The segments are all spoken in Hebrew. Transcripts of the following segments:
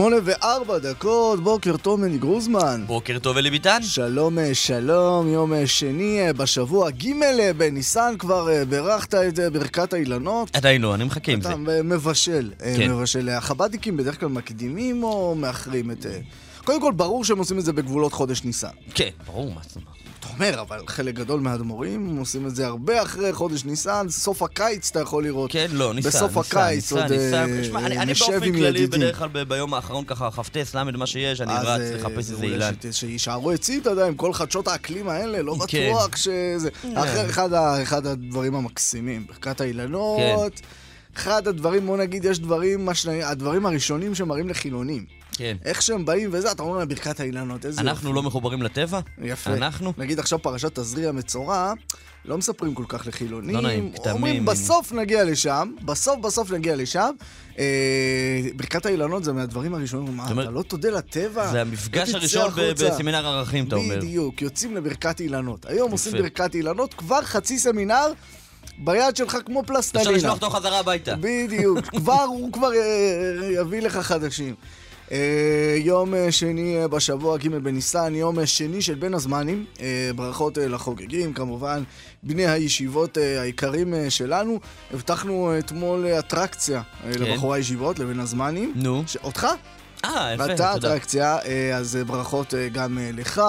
שמונה וארבע דקות, בוקר טוב מני גרוזמן. בוקר טוב אלי ביטן. שלום, אה, שלום, יום אה, שני אה, בשבוע ג' בניסן, כבר בירכת את ברכת האילנות. עדיין לא, אני מחכה עם אתה זה. אה, מבשל, כן. מבשל. החב"דניקים בדרך כלל מקדימים או מאחרים את... קודם כל, ברור שהם עושים את זה בגבולות חודש ניסן. כן, ברור, מה זאת אומרת. אתה אומר, אבל חלק גדול מהאדמו"רים עושים את זה הרבה אחרי חודש ניסן, סוף הקיץ אתה יכול לראות. כן, לא, ניסן, בסוף ניסן, הקיץ ניסן, עוד, אה, ניסן. שמע, אני- אני נשב באופן עם כללי, ידידים. בדרך כלל ב- ביום האחרון ככה, כ"ט, ל', מה שיש, אני אז, רץ אה, לחפש זה איזה אילן. שיישארו עצים, אתה יודע, עם כל חדשות האקלים האלה, לא כן. בטוח שזה... אחר אחד ה- אחד הדברים המקסימים, ברכת האילנות. אחד הדברים, בוא נגיד, יש דברים, הדברים הראשונים שמראים לחילונים. כן. איך שהם באים וזה, אתה אומר להם ברכת האילנות, איזה אנחנו לא מחוברים לטבע? יפה. אנחנו? נגיד עכשיו פרשת תזריע מצורע, לא מספרים כל כך לחילונים. לא נעים, קטמים, אומרים, בסוף נגיע לשם, בסוף בסוף נגיע לשם. אה, ברכת האילנות זה מהדברים הראשונים, מה, אתה לא תודה לטבע? זה המפגש הראשון ב- החוצה." בסמינר ערכים, אתה אומר. בדיוק, יוצאים לברכת אילנות. היום עושים יפה. ברכת אילנות, כבר חצי סמינר ביד שלך כמו אפשר פלסטלינה. לשלוח אותו חזרה הביתה. בדיוק, כבר, הוא כבר אה, יביא לך חדשים. אה, יום אה, שני אה, בשבוע ג' בניסן, יום שני של בין הזמנים. ברכות לחוגגים, כמובן, בני הישיבות היקרים שלנו. הבטחנו אתמול אטרקציה כן. לבחורי הישיבות, לבין הזמנים. נו. ש- אותך? אה, יפה, ואתה. אטרקציה, אז ברכות גם לך.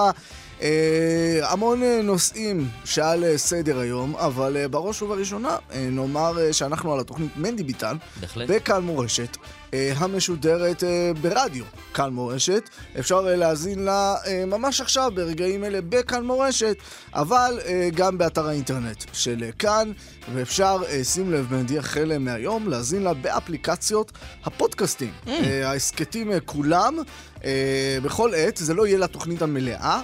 המון נושאים שעל סדר היום, אבל בראש ובראשונה נאמר שאנחנו על התוכנית מנדי ביטן, בהחלט. בכאן מורשת, המשודרת אה, ברדיו כאן מורשת. אפשר אה, להאזין לה אה, ממש עכשיו, ברגעים אלה, בכאן מורשת, אבל אה, גם באתר האינטרנט של אה, כאן, ואפשר, אה, שים לב, מנדי, החל אה, מהיום, להאזין לה באפליקציות הפודקאסטים. אה, ההסכתים אה, כולם, אה, בכל עת, זה לא יהיה לתוכנית המלאה,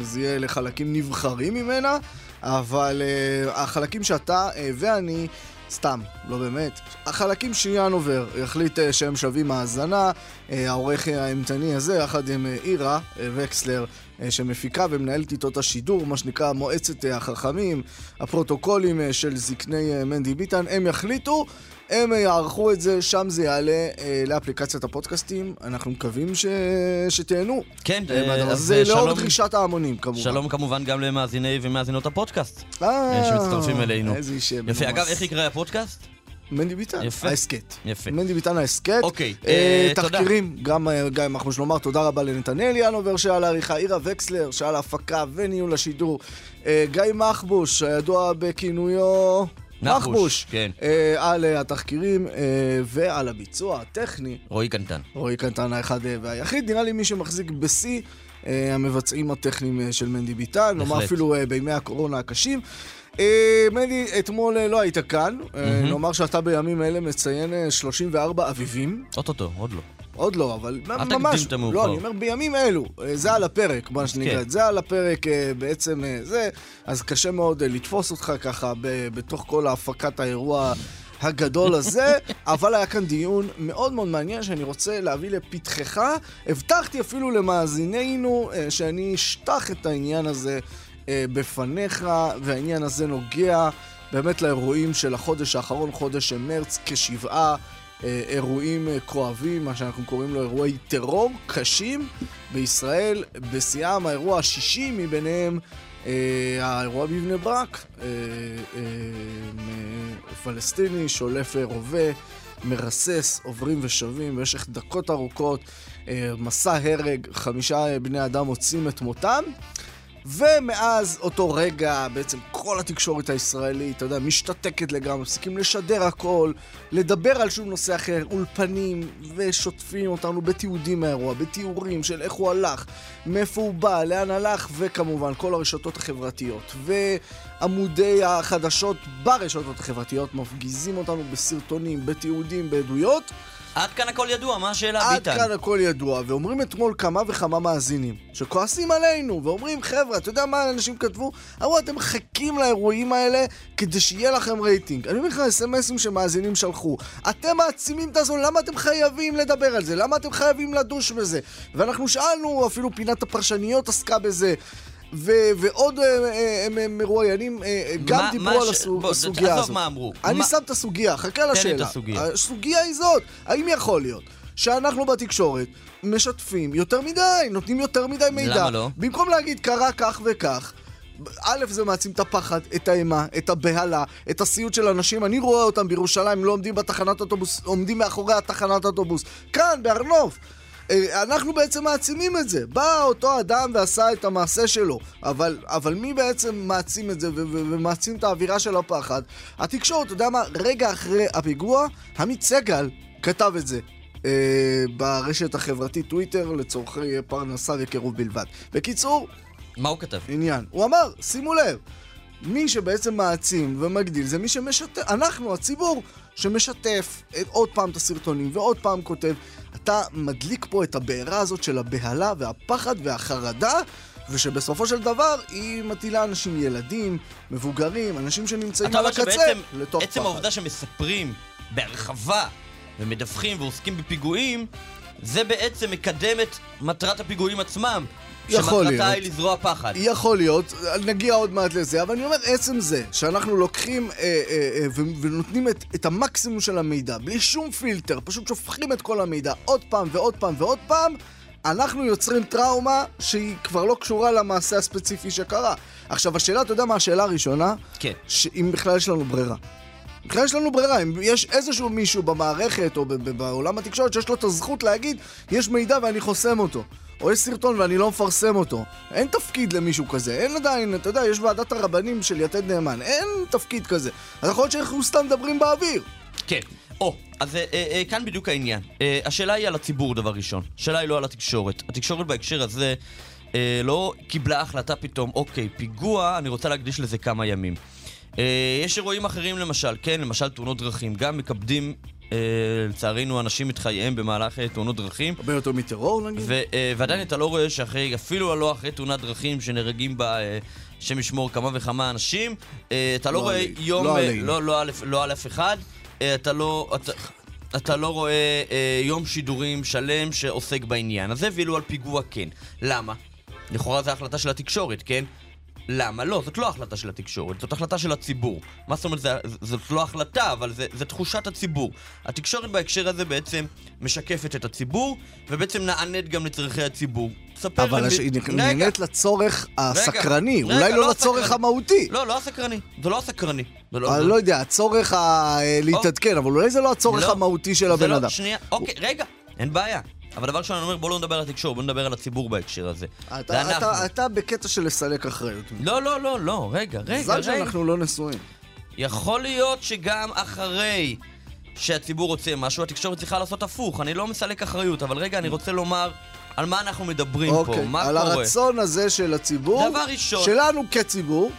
זה יהיה לחלקים נבחרים ממנה, אבל אה, החלקים שאתה אה, ואני... סתם, לא באמת. החלקים שיאנובר החליט אה, שהם שווים האזנה, אה, העורך האימתני הזה, יחד עם אה, אירה וקסלר, שמפיקה ומנהלת איתו את השידור, מה שנקרא מועצת החכמים, הפרוטוקולים של זקני מנדי ביטן, הם יחליטו, הם אה, יערכו את זה, שם זה יעלה אה, לאפליקציית הפודקאסטים. אנחנו מקווים ש... שתהנו. כן, אה, אז הזה. זה לאור שלום- דרישת ההמונים, כמובן. שלום כמובן גם למאזיני ומאזינות הפודקאסט. אה, שמצטרפים אלינו. איזה איש יפה, מנומס. אגב, איך יקרא הפודקאסט? מנדי ביטן, יפה. ההסכת. יפה. מנדי ביטן ההסכת. אוקיי, אה, אה, תודה. תחקירים, גם אה, גיא מחמוש לומר תודה רבה לנתנאל ינובר שעל העריכה, אירה וקסלר שעל ההפקה וניהול השידור, אה, גיא מחבוש, הידוע בכינויו... מחבוש, כן. אה, על אה, התחקירים אה, ועל הביצוע הטכני. רועי קנטן. רועי קנטן האחד אה, והיחיד, נראה לי מי שמחזיק בשיא אה, המבצעים הטכניים אה, של מנדי ביטן, נאמר. אפילו אה, בימי הקורונה הקשים. אה, מנדי, אתמול אה, לא היית כאן, אה, נאמר שאתה בימים אלה מציין אה, 34 אביבים. אוטוטו, עוד לא. עוד לא, אבל תקדים ממש, את המאוחר. לא, אני אומר בימים אלו, אה, זה על הפרק, מה שנקרא, כן. זה על הפרק אה, בעצם אה, זה, אז קשה מאוד לתפוס אותך ככה בתוך כל הפקת האירוע הגדול הזה, אבל היה כאן דיון מאוד מאוד מעניין שאני רוצה להביא לפתחך. הבטחתי אפילו למאזיננו שאני אשטח את העניין הזה בפניך, והעניין הזה נוגע באמת לאירועים של החודש האחרון, חודש מרץ, כשבעה אירועים אה, כואבים, מה שאנחנו קוראים לו אירועי טרור קשים בישראל, בשיאם האירוע השישי מביניהם אה, האירוע בבני ברק, אה, אה, פלסטיני שולף אה, רובה, מרסס, עוברים ושבים במשך דקות ארוכות, אה, מסע הרג, חמישה אה, בני אדם מוצאים את מותם. ומאז אותו רגע, בעצם כל התקשורת הישראלית, אתה יודע, משתתקת לגמרי, מפסיקים לשדר הכל, לדבר על שום נושא אחר, אולפנים, ושוטפים אותנו בתיעודים מהאירוע, בתיאורים של איך הוא הלך, מאיפה הוא בא, לאן הלך, וכמובן כל הרשתות החברתיות, ועמודי החדשות ברשתות החברתיות מפגיזים אותנו בסרטונים, בתיעודים, בעדויות. עד כאן הכל ידוע, מה השאלה, עד ביטן? כאן הכל ידוע, ואומרים אתמול כמה וכמה מאזינים שכועסים עלינו, ואומרים, חבר'ה, אתה יודע מה אנשים כתבו? אמרו, אתם מחכים לאירועים האלה כדי שיהיה לכם רייטינג. אני אומר לך, אסמסים שמאזינים שלחו. אתם מעצימים את הזמן, למה אתם חייבים לדבר על זה? למה אתם חייבים לדוש בזה? ואנחנו שאלנו, אפילו פינת הפרשניות עסקה בזה. ו- ועוד אה, אה, מרואיינים אה, גם מה- דיברו מה על ש- הסוג- בוא, הסוגיה עזוב הזאת. מה אמרו. אני מה- שם את הסוגיה, חכה את לשאלה. הסוגיה. הסוגיה היא זאת, האם יכול להיות שאנחנו בתקשורת משתפים יותר מדי, נותנים יותר מדי מידע. למה לא? במקום להגיד קרה כך וכך, א', זה מעצים את הפחד, את האימה, את הבהלה, את הסיוט של אנשים. אני רואה אותם בירושלים, לא עומדים בתחנת אוטובוס, עומדים מאחורי התחנת אוטובוס. כאן, בהר נוף. אה, אנחנו בעצם מעצימים את זה. בא אותו אדם ועשה את המעשה שלו, אבל, אבל מי בעצם מעצים את זה ו- ו- ומעצים את האווירה של הפחד? התקשורת, אתה יודע מה? רגע אחרי הפיגוע, עמית סגל כתב את זה. אה, ברשת החברתית טוויטר לצורכי פרנסה וקירוב בלבד. בקיצור, מה הוא כתב? עניין. הוא אמר, שימו לב, מי שבעצם מעצים ומגדיל זה מי שמשתף, אנחנו, הציבור, שמשתף את, עוד פעם את הסרטונים ועוד פעם כותב. אתה מדליק פה את הבעירה הזאת של הבהלה והפחד והחרדה, ושבסופו של דבר היא מטילה אנשים, ילדים, מבוגרים, אנשים שנמצאים על הקצה, שבעצם לתוך עצם פחד. העובדה שמספרים בהרחבה ומדווחים ועוסקים בפיגועים, זה בעצם מקדם את מטרת הפיגועים עצמם. יכול שמטרתה להיות. היא לזרוע פחד. יכול להיות, נגיע עוד מעט לזה, אבל אני אומר, עצם זה שאנחנו לוקחים אה, אה, אה, ונותנים את, את המקסימום של המידע, בלי שום פילטר, פשוט שופכים את כל המידע עוד פעם ועוד פעם ועוד פעם, אנחנו יוצרים טראומה שהיא כבר לא קשורה למעשה הספציפי שקרה. עכשיו, השאלה, אתה יודע מה השאלה הראשונה? כן. אם בכלל יש לנו ברירה. בכלל יש לנו ברירה, אם יש איזשהו מישהו במערכת או בעולם התקשורת שיש לו את הזכות להגיד, יש מידע ואני חוסם אותו. או יש סרטון ואני לא מפרסם אותו. אין תפקיד למישהו כזה, אין עדיין, אתה יודע, יש ועדת הרבנים של יתד נאמן, אין תפקיד כזה. אז יכול להיות שאנחנו סתם מדברים באוויר. כן. או, אז אה, אה, כאן בדיוק העניין. אה, השאלה היא על הציבור, דבר ראשון. השאלה היא לא על התקשורת. התקשורת בהקשר הזה אה, לא קיבלה החלטה פתאום, אוקיי, פיגוע, אני רוצה להקדיש לזה כמה ימים. אה, יש אירועים אחרים למשל, כן, למשל תאונות דרכים. גם מקפדים, אה, לצערנו, אנשים את חייהם במהלך אה, תאונות דרכים. הרבה יותר מטרור נגיד. אה, ועדיין אתה לא רואה שאחרי, אפילו לא אחרי תאונת דרכים שנהרגים בה, אה, השם ישמור, כמה וכמה אנשים, אה, אתה לא, לא רואה יום, לא אה, עלינו. לא, לא, על, לא על אף אחד, אה, אתה לא... אתה, אתה לא רואה אה, יום שידורים שלם שעוסק בעניין הזה, ואילו על פיגוע כן. למה? לכאורה זו החלטה של התקשורת, כן? למה? לא, זאת לא החלטה של התקשורת, זאת החלטה של הציבור. מה זאת אומרת, זה, זאת לא החלטה, אבל זה, זה תחושת הציבור. התקשורת בהקשר הזה בעצם משקפת את הציבור, ובעצם נענית גם לצורכי הציבור. אבל למי- היא רגע, נהנית לצורך הסקרני, רגע, אולי לא לא לצורך הסקרני. המהותי. לא, לא הסקרני. זה לא הסקרני. זה לא, אני לא יודע, הצורך ה- אה, להתעדכן, אבל אולי זה לא הצורך לא, המהותי של זה הבן לא- אדם. שנייה, אוקיי, רגע, אין בעיה. אבל דבר ראשון, אני אומר, בוא לא נדבר על התקשורת, בוא נדבר על הציבור בהקשר הזה. זה אתה- אנחנו. אתה- אתה בקטע של לסלק אחריות. לא, לא, לא, לא, רגע, רגע, מזל רגע. שאנחנו לא נשואים. יכול להיות שגם אחרי שהציבור רוצה משהו, התקשורת צריכה לעשות הפוך. אני לא מסלק אחריות, אבל רגע, אני רוצה לומר על מה אנחנו מדברים פה, אוקיי, מה על קורה. הרצון הזה של הציבור, דבר ראשון- שלנו כציבור,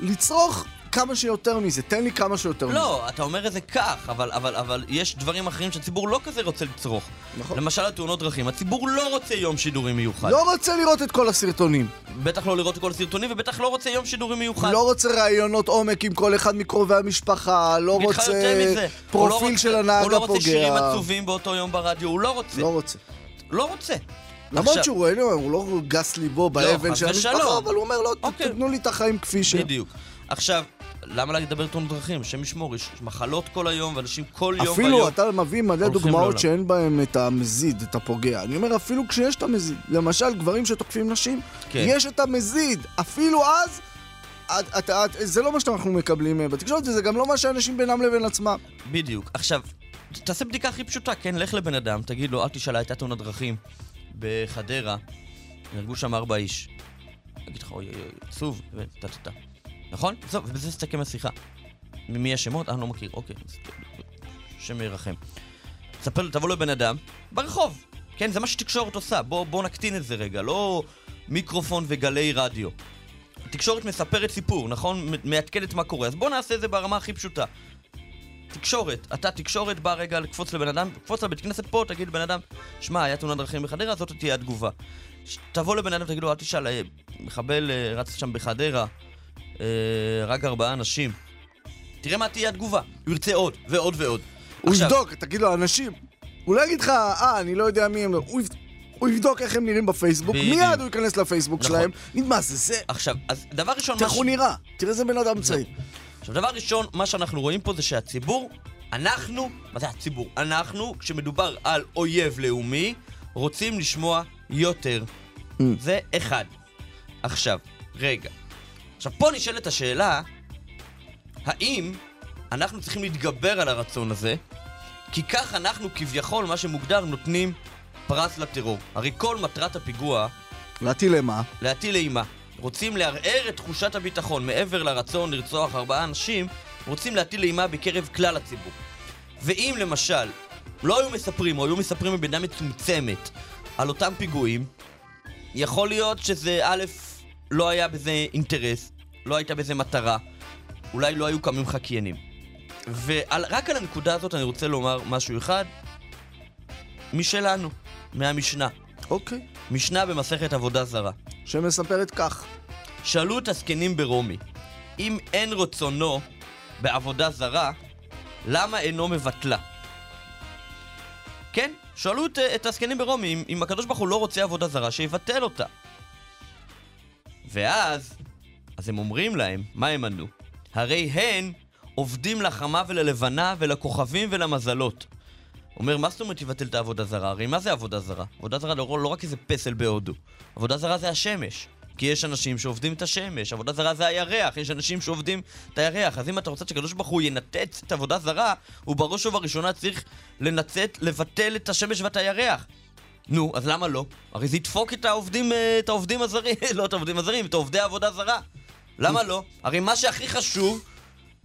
לצרוך כמה שיותר מזה. תן לי כמה שיותר מזה. לא, אתה אומר את זה כך, אבל, אבל, אבל יש דברים אחרים שהציבור לא כזה רוצה לצרוך. נכון. למשל התאונות דרכים, הציבור לא רוצה יום שידורים מיוחד. לא רוצה לראות את כל הסרטונים. בטח לא לראות את כל הסרטונים, ובטח לא רוצה יום שידורים מיוחד. לא רוצה ראיונות עומק עם כל אחד מקרובי המשפחה, לא רוצה לא פרופיל רוצה- של הנהג הוא לא רוצה שירים הפוגע. עצובים באותו יום ברדיו, הוא לא רוצה. לא רוצה. לא רוצה. למרות שהוא רואה, הוא לא גס ליבו באבל חס של המשפחה. אבל הוא אומר, לא, ת- אוקיי. תתנו לי את החיים כפי שהם. בדיוק. עכשיו, למה לדבר תאונות דרכים? השם ישמור, יש מחלות כל היום, ואנשים כל יום אפילו ויום. אתה מביא מלא דוגמאות. שאין בהם את המזיד, את הפוגע. אני אומר, אפילו כשיש את המזיד, למשל גברים שתוקפים נשים, כן. יש את המזיד. אפילו אז, את- את- את- זה לא מה שאנחנו מקבלים אה, בתקשורת, וזה גם לא מה שאנשים בינם לבין עצמם. בדיוק. עכשיו, תעשה בדיקה הכי פשוטה, כן? לך לבן אדם, תגיד לו, אל תשאלה, הייתה תאונת דרכים בחדרה, נהרגו שם ארבע איש. יגיד לך, אוי אוי אוי, עצוב, טה טה טה. נכון? זהו, ובזה תסתכם השיחה. ממי השמות? אני לא מכיר, אוקיי. השם ירחם. תספר, תבוא לבן אדם, ברחוב. כן, זה מה שתקשורת עושה. בוא, בוא נקטין את זה רגע, לא מיקרופון וגלי רדיו. התקשורת מספרת סיפור, נכון? מעדכנת מה קורה. אז בוא נעשה את זה ברמה הכי פשוטה. תקשורת, אתה תקשורת, בא רגע לקפוץ לבן אדם, קפוץ לבית כנסת פה, תגיד לבן אדם, שמע, היה תאונת דרכים בחדרה, זאת תהיה התגובה. תבוא לבן אדם, תגיד לו, אל תשאל, אה, מחבל אה, רץ שם בחדרה, רק ארבעה אנשים. תראה מה תהיה התגובה. הוא ירצה עוד, ועוד ועוד. הוא עכשיו, יבדוק, תגיד לו, אנשים. הוא לא יגיד לך, אה, אני לא יודע מי הם. לא." הוא יבד- הוא יבדוק איך הם נראים בפייסבוק, בדיוק. מיד הוא ייכנס לפייסבוק נכון. שלהם. מה זה, זה... עכשיו, אז דבר ראשון, תראה איך הוא נראה. תראה איזה בן אדם צעיר. עכשיו, דבר ראשון, מה שאנחנו רואים פה זה שהציבור, אנחנו, מה זה הציבור? אנחנו, כשמדובר על אויב לאומי, רוצים לשמוע יותר. Mm. זה אחד. עכשיו, רגע. עכשיו, פה נשאלת השאלה, האם אנחנו צריכים להתגבר על הרצון הזה, כי כך אנחנו כביכול, מה שמוגדר, נותנים פרס לטרור. הרי כל מטרת הפיגוע להטיל אימה. להטיל אימה. רוצים לערער את תחושת הביטחון מעבר לרצון לרצוח ארבעה אנשים, רוצים להטיל אימה בקרב כלל הציבור. ואם למשל לא היו מספרים, או היו מספרים במידה מצומצמת על אותם פיגועים, יכול להיות שזה א', לא היה בזה אינטרס, לא הייתה בזה מטרה, אולי לא היו קמים חקיינים. ורק על הנקודה הזאת אני רוצה לומר משהו אחד משלנו, מהמשנה. אוקיי. משנה במסכת עבודה זרה. שמספרת כך. שאלו את הזקנים ברומי, אם אין רצונו בעבודה זרה, למה אינו מבטלה? כן, שאלו את, את הזקנים ברומי, אם, אם הקדוש ברוך הוא לא רוצה עבודה זרה, שיבטל אותה. ואז, אז הם אומרים להם, מה הם ענו? הרי הן עובדים לחמה וללבנה ולכוכבים ולמזלות. אומר, מה זאת אומרת יבטל את העבודה זרה? הרי מה זה עבודה זרה? עבודה זרה לא, לא רק איזה פסל בהודו. עבודה זרה זה השמש. כי יש אנשים שעובדים את השמש, עבודה זרה זה הירח, יש אנשים שעובדים את הירח. אז אם אתה רוצה שקדוש ברוך הוא ינתץ את עבודה זרה, הוא בראש ובראשונה צריך לנצת, לבטל את השמש ואת הירח. נו, אז למה לא? הרי זה ידפוק את העובדים, אה, את העובדים הזרים, לא את העובדים הזרים, את עובדי העבודה זרה. למה לא? הרי מה שהכי חשוב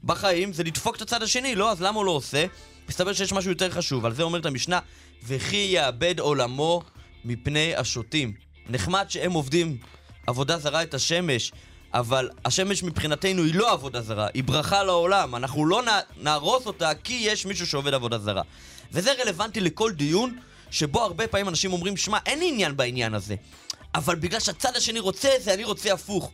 בחיים זה לדפוק את הצד השני, לא? אז למה הוא לא עושה? מסתבר שיש משהו יותר חשוב, על זה אומרת המשנה, וכי יאבד עולמו מפני השוטים. נחמד שהם עובדים עבודה זרה את השמש, אבל השמש מבחינתנו היא לא עבודה זרה, היא ברכה לעולם. אנחנו לא נהרוס אותה כי יש מישהו שעובד עבודה זרה. וזה רלוונטי לכל דיון שבו הרבה פעמים אנשים אומרים, שמע, אין לי עניין בעניין הזה. אבל בגלל שהצד השני רוצה את זה, אני רוצה הפוך.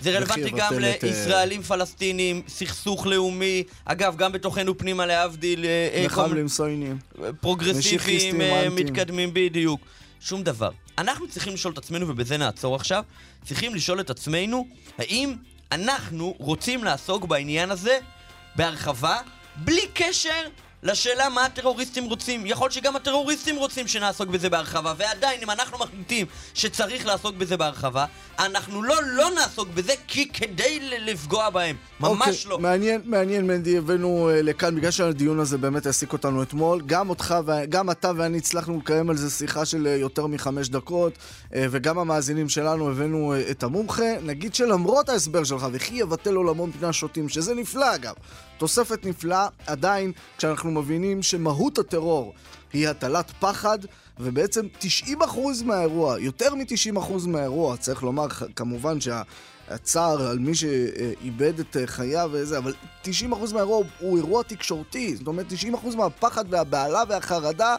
זה רלוונטי גם את, אה, לישראלים פלסטינים, סכסוך לאומי, אגב, גם בתוכנו פנימה להבדיל, אה, אה, מחבלים סוינים. פרוגרסיביים. מתקדמים בדיוק. שום דבר. אנחנו צריכים לשאול את עצמנו, ובזה נעצור עכשיו, צריכים לשאול את עצמנו, האם אנחנו רוצים לעסוק בעניין הזה בהרחבה, בלי קשר לשאלה מה הטרוריסטים רוצים. יכול שגם הטרוריסטים רוצים שנעסוק בזה בהרחבה, ועדיין, אם אנחנו מחליטים שצריך לעסוק בזה בהרחבה, אנחנו לא לא נעסוק בזה כי כדי לפגוע בהם. ממש אוקיי, לא. מעניין, מעניין, מנדי, הבאנו אה, לכאן, בגלל שהדיון הזה באמת העסיק אותנו אתמול. גם אותך, גם אתה ואני הצלחנו לקיים על זה שיחה של אה, יותר מחמש דקות, אה, וגם המאזינים שלנו הבאנו את המומחה. נגיד שלמרות ההסבר שלך, וכי יבטל עולמו מפני השוטים, שזה נפלא אגב, תוספת נפלאה, עדיין, כשאנחנו מבינים שמהות הטרור היא הטלת פחד, ובעצם 90% מהאירוע, יותר מ-90% מהאירוע, צריך לומר כמובן שה... הצער על מי שאיבד את אה, חייו וזה, אבל 90% מהאירוע הוא אירוע תקשורתי. זאת אומרת, 90% מהפחד והבהלה והחרדה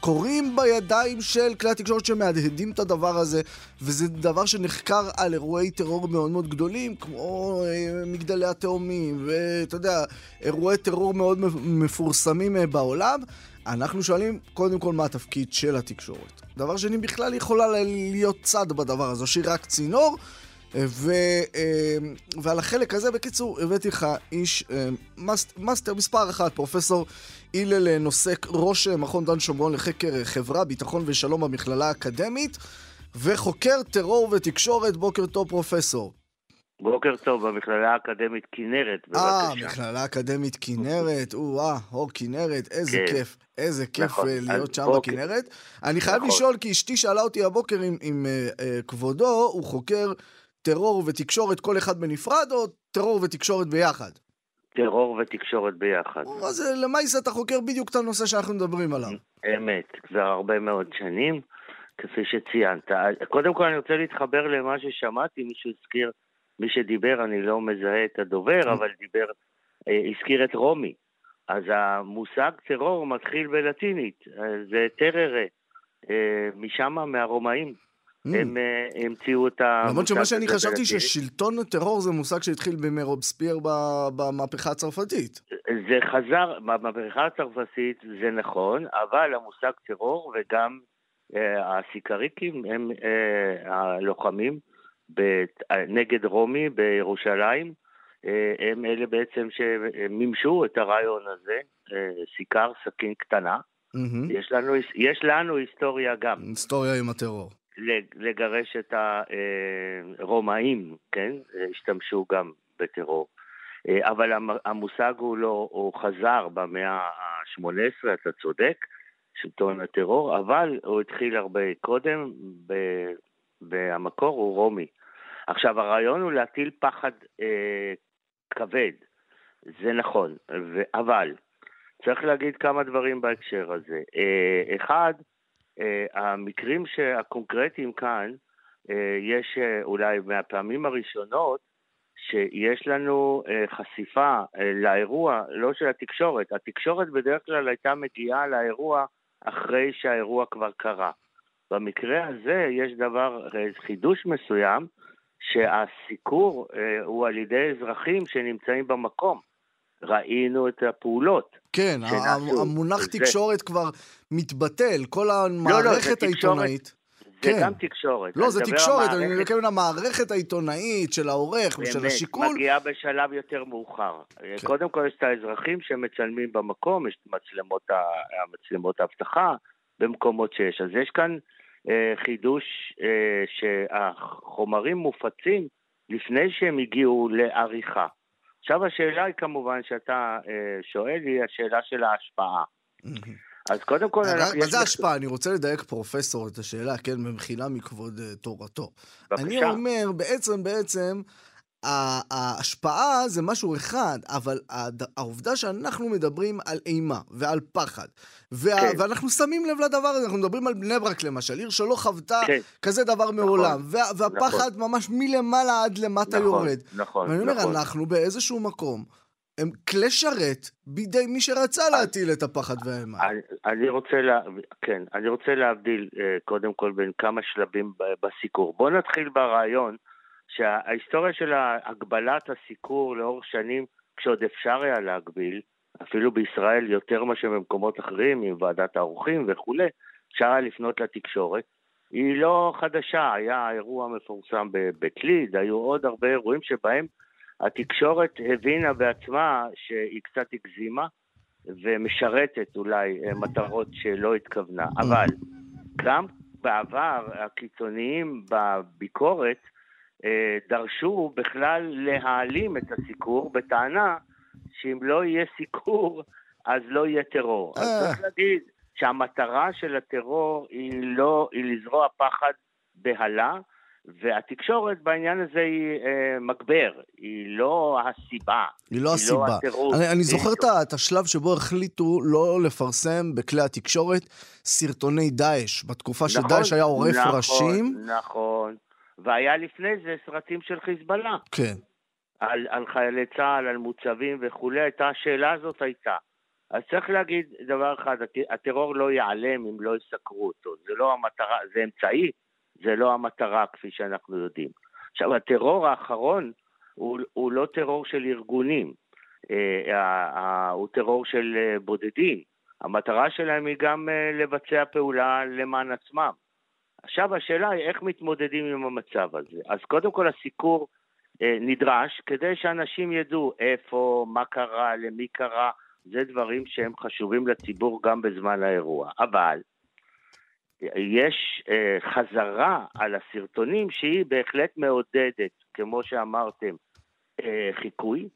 קורים בידיים של כלי התקשורת שמהדהדים את הדבר הזה, וזה דבר שנחקר על אירועי טרור מאוד מאוד גדולים, כמו אה, מגדלי התאומים, ואתה יודע, אירועי טרור מאוד מפורסמים אה, בעולם. אנחנו שואלים, קודם כל, מה התפקיד של התקשורת. דבר שני, בכלל יכולה להיות צד בדבר הזה, שהיא רק צינור. ו, אה, ועל החלק הזה, בקיצור, הבאתי לך איש אה, מאסט, מאסטר מספר אחת, פרופסור הלל נוסק, ראש אה, מכון דן שומרון לחקר אה, חברה, ביטחון ושלום במכללה האקדמית, וחוקר טרור ותקשורת. בוקר טוב, פרופסור. בוקר טוב, במכללה האקדמית כנרת, אה, בבקשה. מכללה אקדמית כנרת, או-אה, אור כנרת, איזה כן. כיף, איזה כיף נכון, אה, להיות שם בוקר. בכנרת. אני חייב נכון. לשאול, כי אשתי שאלה אותי הבוקר אם, אם אה, אה, כבודו הוא חוקר טרור ותקשורת כל אחד בנפרד, או טרור ותקשורת ביחד? טרור ותקשורת ביחד. אז אה, למעשה אתה חוקר בדיוק את הנושא שאנחנו מדברים עליו. אמת, כבר הרבה מאוד שנים, כפי שציינת. קודם כל אני רוצה להתחבר למה ששמעתי, מישהו הזכיר, מי שדיבר, אני לא מזהה את הדובר, אבל דיבר, אה, הזכיר את רומי. אז המושג טרור מתחיל בלטינית, אה, זה טררה, משם, מהרומאים. Mm. הם אה, המציאו את המושג למרות שמה שאני חשבתי. ששלטון הטרור זה מושג שהתחיל בימי רובספייר במהפכה הצרפתית. זה חזר, במהפכה הצרפתית זה נכון, אבל המושג טרור וגם אה, הסיקריקים הם אה, הלוחמים נגד רומי בירושלים, הם אלה בעצם שמימשו את הרעיון הזה, סיכר, סכין קטנה. מהמם. יש לנו, יש לנו היסטוריה גם. היסטוריה עם הטרור. לגרש את הרומאים, כן? השתמשו גם בטרור. אה, אבל המ- המושג הוא לא, הוא חזר במאה ה-18, אתה צודק, שלטון הטרור, אבל הוא התחיל הרבה קודם, והמקור הוא רומי. עכשיו, הרעיון הוא להטיל פחד אה, כבד, זה נכון, ו- אבל צריך להגיד כמה דברים בהקשר הזה. אה, אחד, אה, המקרים הקונקרטיים כאן, אה, יש אה, אולי מהפעמים הראשונות שיש לנו אה, חשיפה אה, לאירוע, לא של התקשורת. התקשורת בדרך כלל הייתה מגיעה לאירוע אחרי שהאירוע כבר קרה. במקרה הזה יש דבר, אה, חידוש מסוים, שהסיקור אה, הוא על ידי אזרחים שנמצאים במקום. ראינו את הפעולות. כן, שנעשו. המונח זה- תקשורת כבר מתבטל, כל לא, זה המערכת תקשורת. העיתונאית. זה כן. גם תקשורת. לא, זה תקשורת, על אני מתכוון למערכת העיתונאית של העורך ושל באמת, השיקול. מגיעה בשלב יותר מאוחר. כן. קודם כל יש את האזרחים שמצלמים במקום, יש מצלמות, ה- מצלמות האבטחה במקומות שיש. אז יש כאן אה, חידוש אה, שהחומרים מופצים לפני שהם הגיעו לעריכה. עכשיו השאלה היא כמובן שאתה אה, שואל, היא השאלה של ההשפעה. אז קודם כל, מה זה השפעה? אני רוצה לדייק פרופסור את השאלה, כן, במחילה מכבוד אה, תורתו. אני בבקשה. אומר, בעצם, בעצם, ההשפעה זה משהו אחד, אבל העובדה שאנחנו מדברים על אימה ועל פחד, וה- כן. ואנחנו שמים לב לדבר הזה, אנחנו מדברים על בני ברק למשל, עיר שלא חוותה כן. כזה דבר מעולם, וה- והפחד ממש מלמעלה עד למטה נכון, יורד. נכון, ואני אומר, נכון. אנחנו באיזשהו מקום, הם כלי שרת בידי מי שרצה להטיל את הפחד והאימה. אני, אני רוצה, לה, כן, אני רוצה להבדיל אה, קודם כל בין כמה שלבים בסיקור. בואו נתחיל ברעיון שההיסטוריה של הגבלת הסיקור לאורך שנים, כשעוד אפשר היה להגביל, אפילו בישראל יותר מאשר במקומות אחרים, עם ועדת העורכים וכולי, אפשר היה לפנות לתקשורת. היא לא חדשה, היה אירוע מפורסם בבית ליד, היו עוד הרבה אירועים שבהם התקשורת הבינה בעצמה שהיא קצת הגזימה, ומשרתת אולי אה, מטרות שלא התכוונה. אבל גם בעבר הקיצוניים בביקורת דרשו בכלל להעלים את הסיקור בטענה שאם לא יהיה סיקור אז לא יהיה טרור. אז אה. צריך להגיד שהמטרה של הטרור היא לא, היא לזרוע פחד בהלה, והתקשורת בעניין הזה היא אה, מגבר, היא לא הסיבה. היא לא הסיבה. התירוץ. אני, אני זוכר בדיוק. את את השלב שבו החליטו לא לפרסם בכלי התקשורת סרטוני דאעש, בתקופה נכון, שדאעש היה עורף נכון, ראשים. נכון, והיה לפני זה סרטים של חיזבאללה, כן. על, על חיילי צה"ל, על מוצבים וכולי, הייתה, השאלה הזאת הייתה. אז צריך להגיד דבר אחד, הט- הטרור לא ייעלם אם לא יסקרו אותו, זה לא המטרה, זה אמצעי, זה לא המטרה כפי שאנחנו יודעים. עכשיו, הטרור האחרון הוא, הוא לא טרור של ארגונים, אה, ה- ה- הוא טרור של אה, בודדים. המטרה שלהם היא גם אה, לבצע פעולה למען עצמם. עכשיו השאלה היא איך מתמודדים עם המצב הזה. אז קודם כל הסיקור אה, נדרש כדי שאנשים ידעו איפה, מה קרה, למי קרה, זה דברים שהם חשובים לציבור גם בזמן האירוע. אבל יש אה, חזרה על הסרטונים שהיא בהחלט מעודדת, כמו שאמרתם, אה, חיקוי.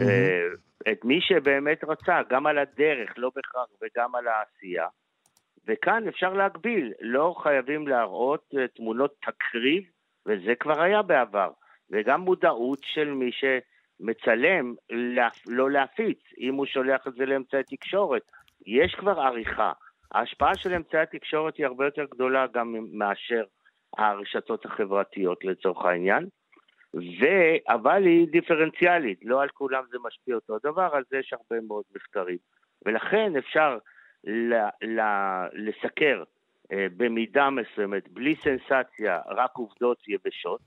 אה, את מי שבאמת רצה, גם על הדרך, לא בהכרח, וגם על העשייה. וכאן אפשר להגביל, לא חייבים להראות אה, תמונות תקריב, וזה כבר היה בעבר. וגם מודעות של מי שמצלם, לא להפיץ, אם הוא שולח את זה לאמצעי תקשורת. יש כבר עריכה. ההשפעה של אמצעי התקשורת היא הרבה יותר גדולה גם מאשר הרשתות החברתיות לצורך העניין. ו... אבל היא דיפרנציאלית, לא על כולם זה משפיע אותו דבר, על זה יש הרבה מאוד מחקרים. ולכן אפשר ל... ל... לסקר אה, במידה מסוימת, בלי סנסציה, רק עובדות יבשות,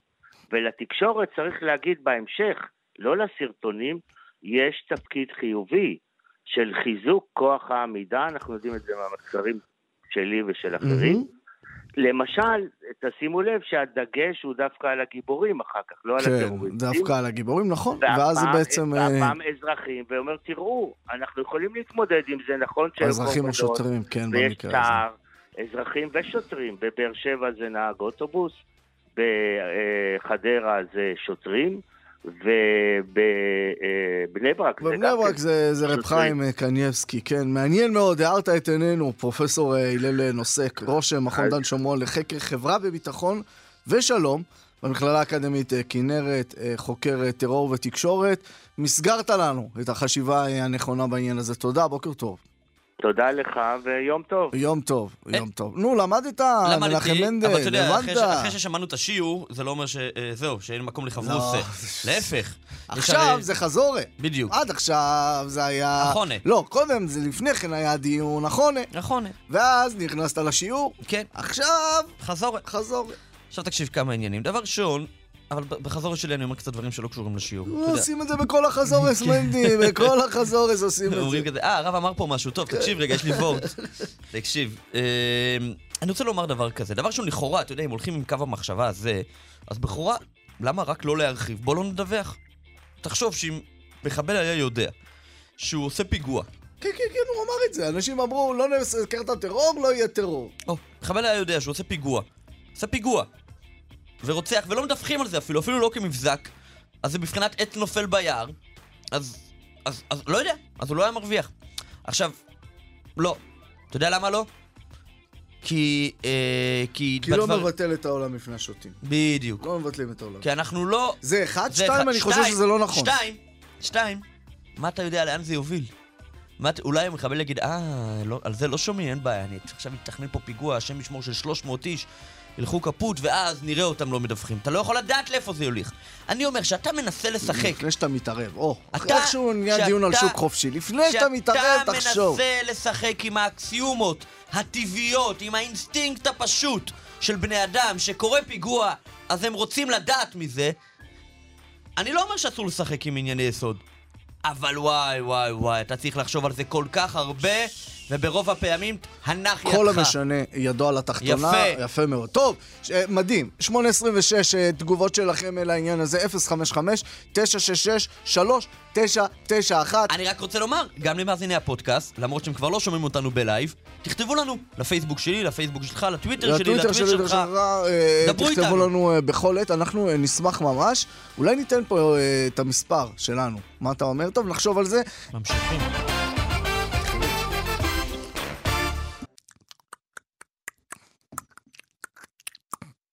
ולתקשורת צריך להגיד בהמשך, לא לסרטונים, יש תפקיד חיובי של חיזוק כוח העמידה, אנחנו יודעים את זה מהמחקרים שלי ושל אחרים. Mm-hmm. למשל, תשימו לב שהדגש הוא דווקא על הגיבורים אחר כך, לא כן, על הטרוריסטים. כן, דווקא על הגיבורים, נכון. ואז זה בעצם... והפעם אזרחים, ואומר, תראו, אנחנו יכולים להתמודד עם זה, נכון? האזרחים או שוטרים, כן, במקרה הזה. ויש צער, אזרחים ושוטרים. בבאר שבע זה נהג אוטובוס, בחדרה זה שוטרים. ובבני ברק זה גם ברק זה, זה רב חיים קנייבסקי, כן. מעניין מאוד, הארת את עינינו, פרופסור הלל נוסק, ראש מכון דן שומרון לחקר חברה וביטחון ושלום. במכללה האקדמית כנרת, חוקר טרור ותקשורת. מסגרת לנו את החשיבה הנכונה בעניין הזה. תודה, בוקר טוב. תודה לך, ויום טוב. יום טוב, יום טוב. נו, למדת, מנחם מנדל, אבל אתה יודע, אחרי ששמענו את השיעור, זה לא אומר שזהו, שאין מקום לחברוסה. להפך. עכשיו זה חזורה. בדיוק. עד עכשיו זה היה... אחונה. לא, קודם, זה לפני כן היה דיון אחונה. אחונה. ואז נכנסת לשיעור. כן. עכשיו... חזורה. חזורה. עכשיו תקשיב כמה עניינים. דבר ראשון, אבל בחזור שלי אני אומר קצת דברים שלא קשורים לשיעור. עושים את זה בכל החזורס, מנדי, בכל החזורס עושים את זה. אומרים כזה, אה, הרב אמר פה משהו, טוב, תקשיב רגע, יש לי וורט. תקשיב, אני רוצה לומר דבר כזה. דבר שהוא לכאורה, אתה יודע, אם הולכים עם קו המחשבה הזה, אז בכאורה, למה רק לא להרחיב? בוא לא נדווח. תחשוב שאם מחבל היה יודע שהוא עושה פיגוע, כן, כן, כן, הוא אמר את זה. אנשים אמרו, לא נסקר את הטרור, לא יהיה טרור. או, מחבל היה יודע שהוא עושה פיגוע. עושה פיגוע. ורוצח, ולא מדווחים על זה אפילו, אפילו לא כמבזק, אז זה בבחינת עץ נופל ביער, אז, אז, אז לא יודע, אז הוא לא היה מרוויח. עכשיו, לא. אתה יודע למה לא? כי... אה, כי... כי בדבר... לא מבטל את העולם לפני השוטים. בדיוק. לא מבטלים את העולם. כי אנחנו לא... זה אחד, זה שתיים, אחד. אני חושב שזה לא נכון. שתיים, שתיים, מה אתה יודע לאן זה יוביל? מה, אולי המחבל יגיד, אה, לא, על זה לא שומעים, אין בעיה, אני עכשיו מתכנן פה פיגוע, השם ישמור של 300 איש, ילכו קאפוט, ואז נראה אותם לא מדווחים. אתה לא יכול לדעת לאיפה זה יוליך. אני אומר, שאתה מנסה לשחק... לפני שאתה מתערב, או, אתה, איכשהו נהיה דיון על שוק חופשי. לפני שאתה מתערב, תחשוב. שאתה מנסה לשחק עם האקסיומות הטבעיות, עם האינסטינקט הפשוט של בני אדם, שקורה פיגוע, אז הם רוצים לדעת מזה, אני לא אומר שאסור לשחק עם ענייני יסוד. אבל וואי, וואי, וואי, אתה צריך לחשוב על זה כל כך הרבה, וברוב הפעמים, הנח ידך. כל המשנה ידו על התחתונה. יפה. יפה מאוד. טוב, ש- מדהים. 826 אה, תגובות שלכם לעניין הזה, 055-966-3991. אני רק רוצה לומר, גם למאזיני הפודקאסט, למרות שהם כבר לא שומעים אותנו בלייב, תכתבו לנו, לפייסבוק שלי, לפייסבוק שלך, לטוויטר שלי, לטוויטר שלי, שלך. אה, דברו איתנו. תכתבו לנו אה, בכל עת, אנחנו נשמח ממש. אולי ניתן פה את המספר שלנו. מה אתה אומר? טוב, נחשוב על זה. ממשיכים.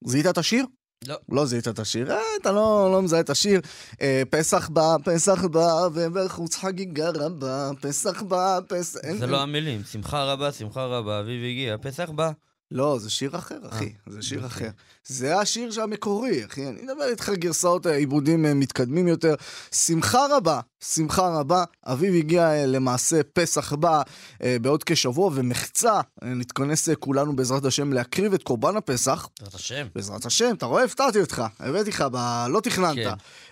זיהית את השיר? לא. לא זיהית את השיר, אה, אתה לא, לא מזהה את השיר. אה, פסח בא, פסח בא, ובחוץ חגיגה רבה, פסח בא, פסח... זה אין, לא אין... המילים, שמחה רבה, שמחה רבה, אביב הגיע, פסח בא. לא, זה שיר אחר, אחי, אה, זה שיר אחר. זה השיר המקורי, אחי. אני מדבר איתך גרסאות עיבודים אה, מתקדמים יותר. שמחה רבה, שמחה רבה. אביב הגיע אה, למעשה פסח בא בעוד כשבוע, ומחצה, נתכנס כולנו בעזרת השם להקריב את קורבן הפסח. בעזרת השם. בעזרת השם, אתה רואה? הפתעתי אותך, הבאתי לך. לא תכננת.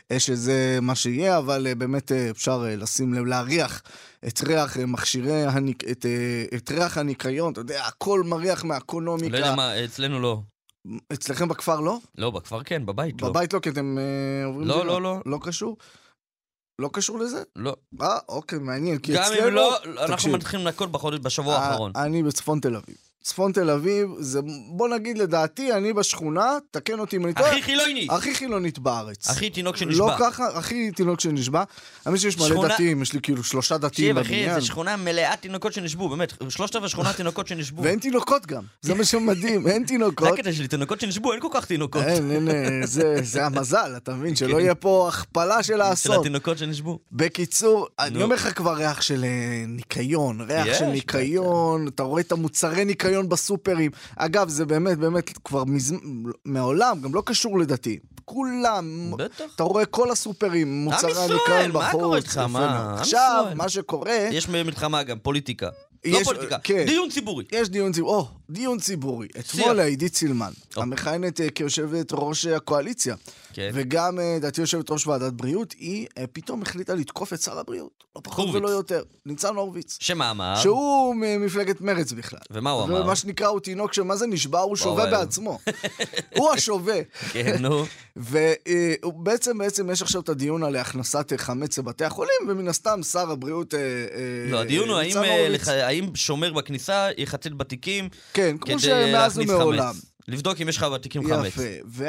כן. שזה מה שיהיה, אבל באמת אפשר לשים לב, להריח את ריח מכשירי, הניק... את, את ריח הניקיון, אתה יודע, הכל מריח מהאקונומיקה. לא יודע מה, אצלנו לא. אצלכם בכפר לא? לא, בכפר כן, בבית לא. בבית לא, כי אתם אה, עוברים... לא, לא, לא. לא קשור? לא קשור לזה? לא. אה, אוקיי, מעניין, כי גם אצלנו... גם אם לא, אנחנו מתחילים לנקות בחודש, בשבוע אה, האחרון. אני בצפון תל אביב. צפון תל אביב, זה, בוא נגיד לדעתי, אני בשכונה, תקן אותי אם אני טועה. הכי חילונית. הכי חילונית בארץ. הכי תינוק שנשבע. לא ככה, הכי תינוק שנשבע. האמת שיש מלא שכונה... דתיים, יש לי כאילו שלושה דתיים בבניין. תקשיב, אחי, זו שכונה מלאה תינוקות שנשבו, באמת. שלושת רבעי שכונה תינוקות שנשבו. ואין תינוקות גם, זה מה שמדהים, אין תינוקות. זה הקטע שלי, תינוקות שנשבו, אין כל כך תינוקות. אין, אין, אה, זה, זה המזל, אתה מבין? שלא יהיה פה הכפלה של האסון. של התינוקות שנשבו. בקיצור, אני אומר לך כבר ריח של ניקיון, ריח של ניקיון, אתה רואה את המוצרי ניקיון שוויון בסופרים. אגב, זה באמת, באמת, כבר מז... מעולם, גם לא קשור לדתי. כולם, בטח. אתה רואה כל הסופרים, מוצרי ישראל, הניקיון מה בחוץ. קורה איתך? יפה מה? מאוד. עם עכשיו, ישראל. מה שקורה, יש מלחמה גם, פוליטיקה. לא יש- פוליטיקה, כן. דיון ציבורי. יש דיון ציבורי, או, דיון ציבורי. אתמול עידית סילמן, או. המכהנת אה, כיושבת ראש הקואליציה, כן. וגם, אה, לדעתי, יושבת ראש ועדת בריאות, היא אה, פתאום החליטה לתקוף את שר הבריאות. לא פחות הורוביץ. ולא יותר. ניצן הורוביץ. שמה אמר? שהוא ממפלגת מרץ בכלל. ומה הוא אמר? ומה שנקרא, הוא תינוק שמה זה נשבע, הוא שווה. בעצמו. הוא השווה. כן, נו. ובעצם, בעצם יש עכשיו את הדיון על הכנסת חמץ לבתי החולים, ומן הסתם שר הבריאות לא, הדיון הוא האם, שומר בכניסה יחצץ בתיקים כן, כמו שמאז ומעולם. לבדוק אם יש לך בתיקים חמץ. יפה. ו...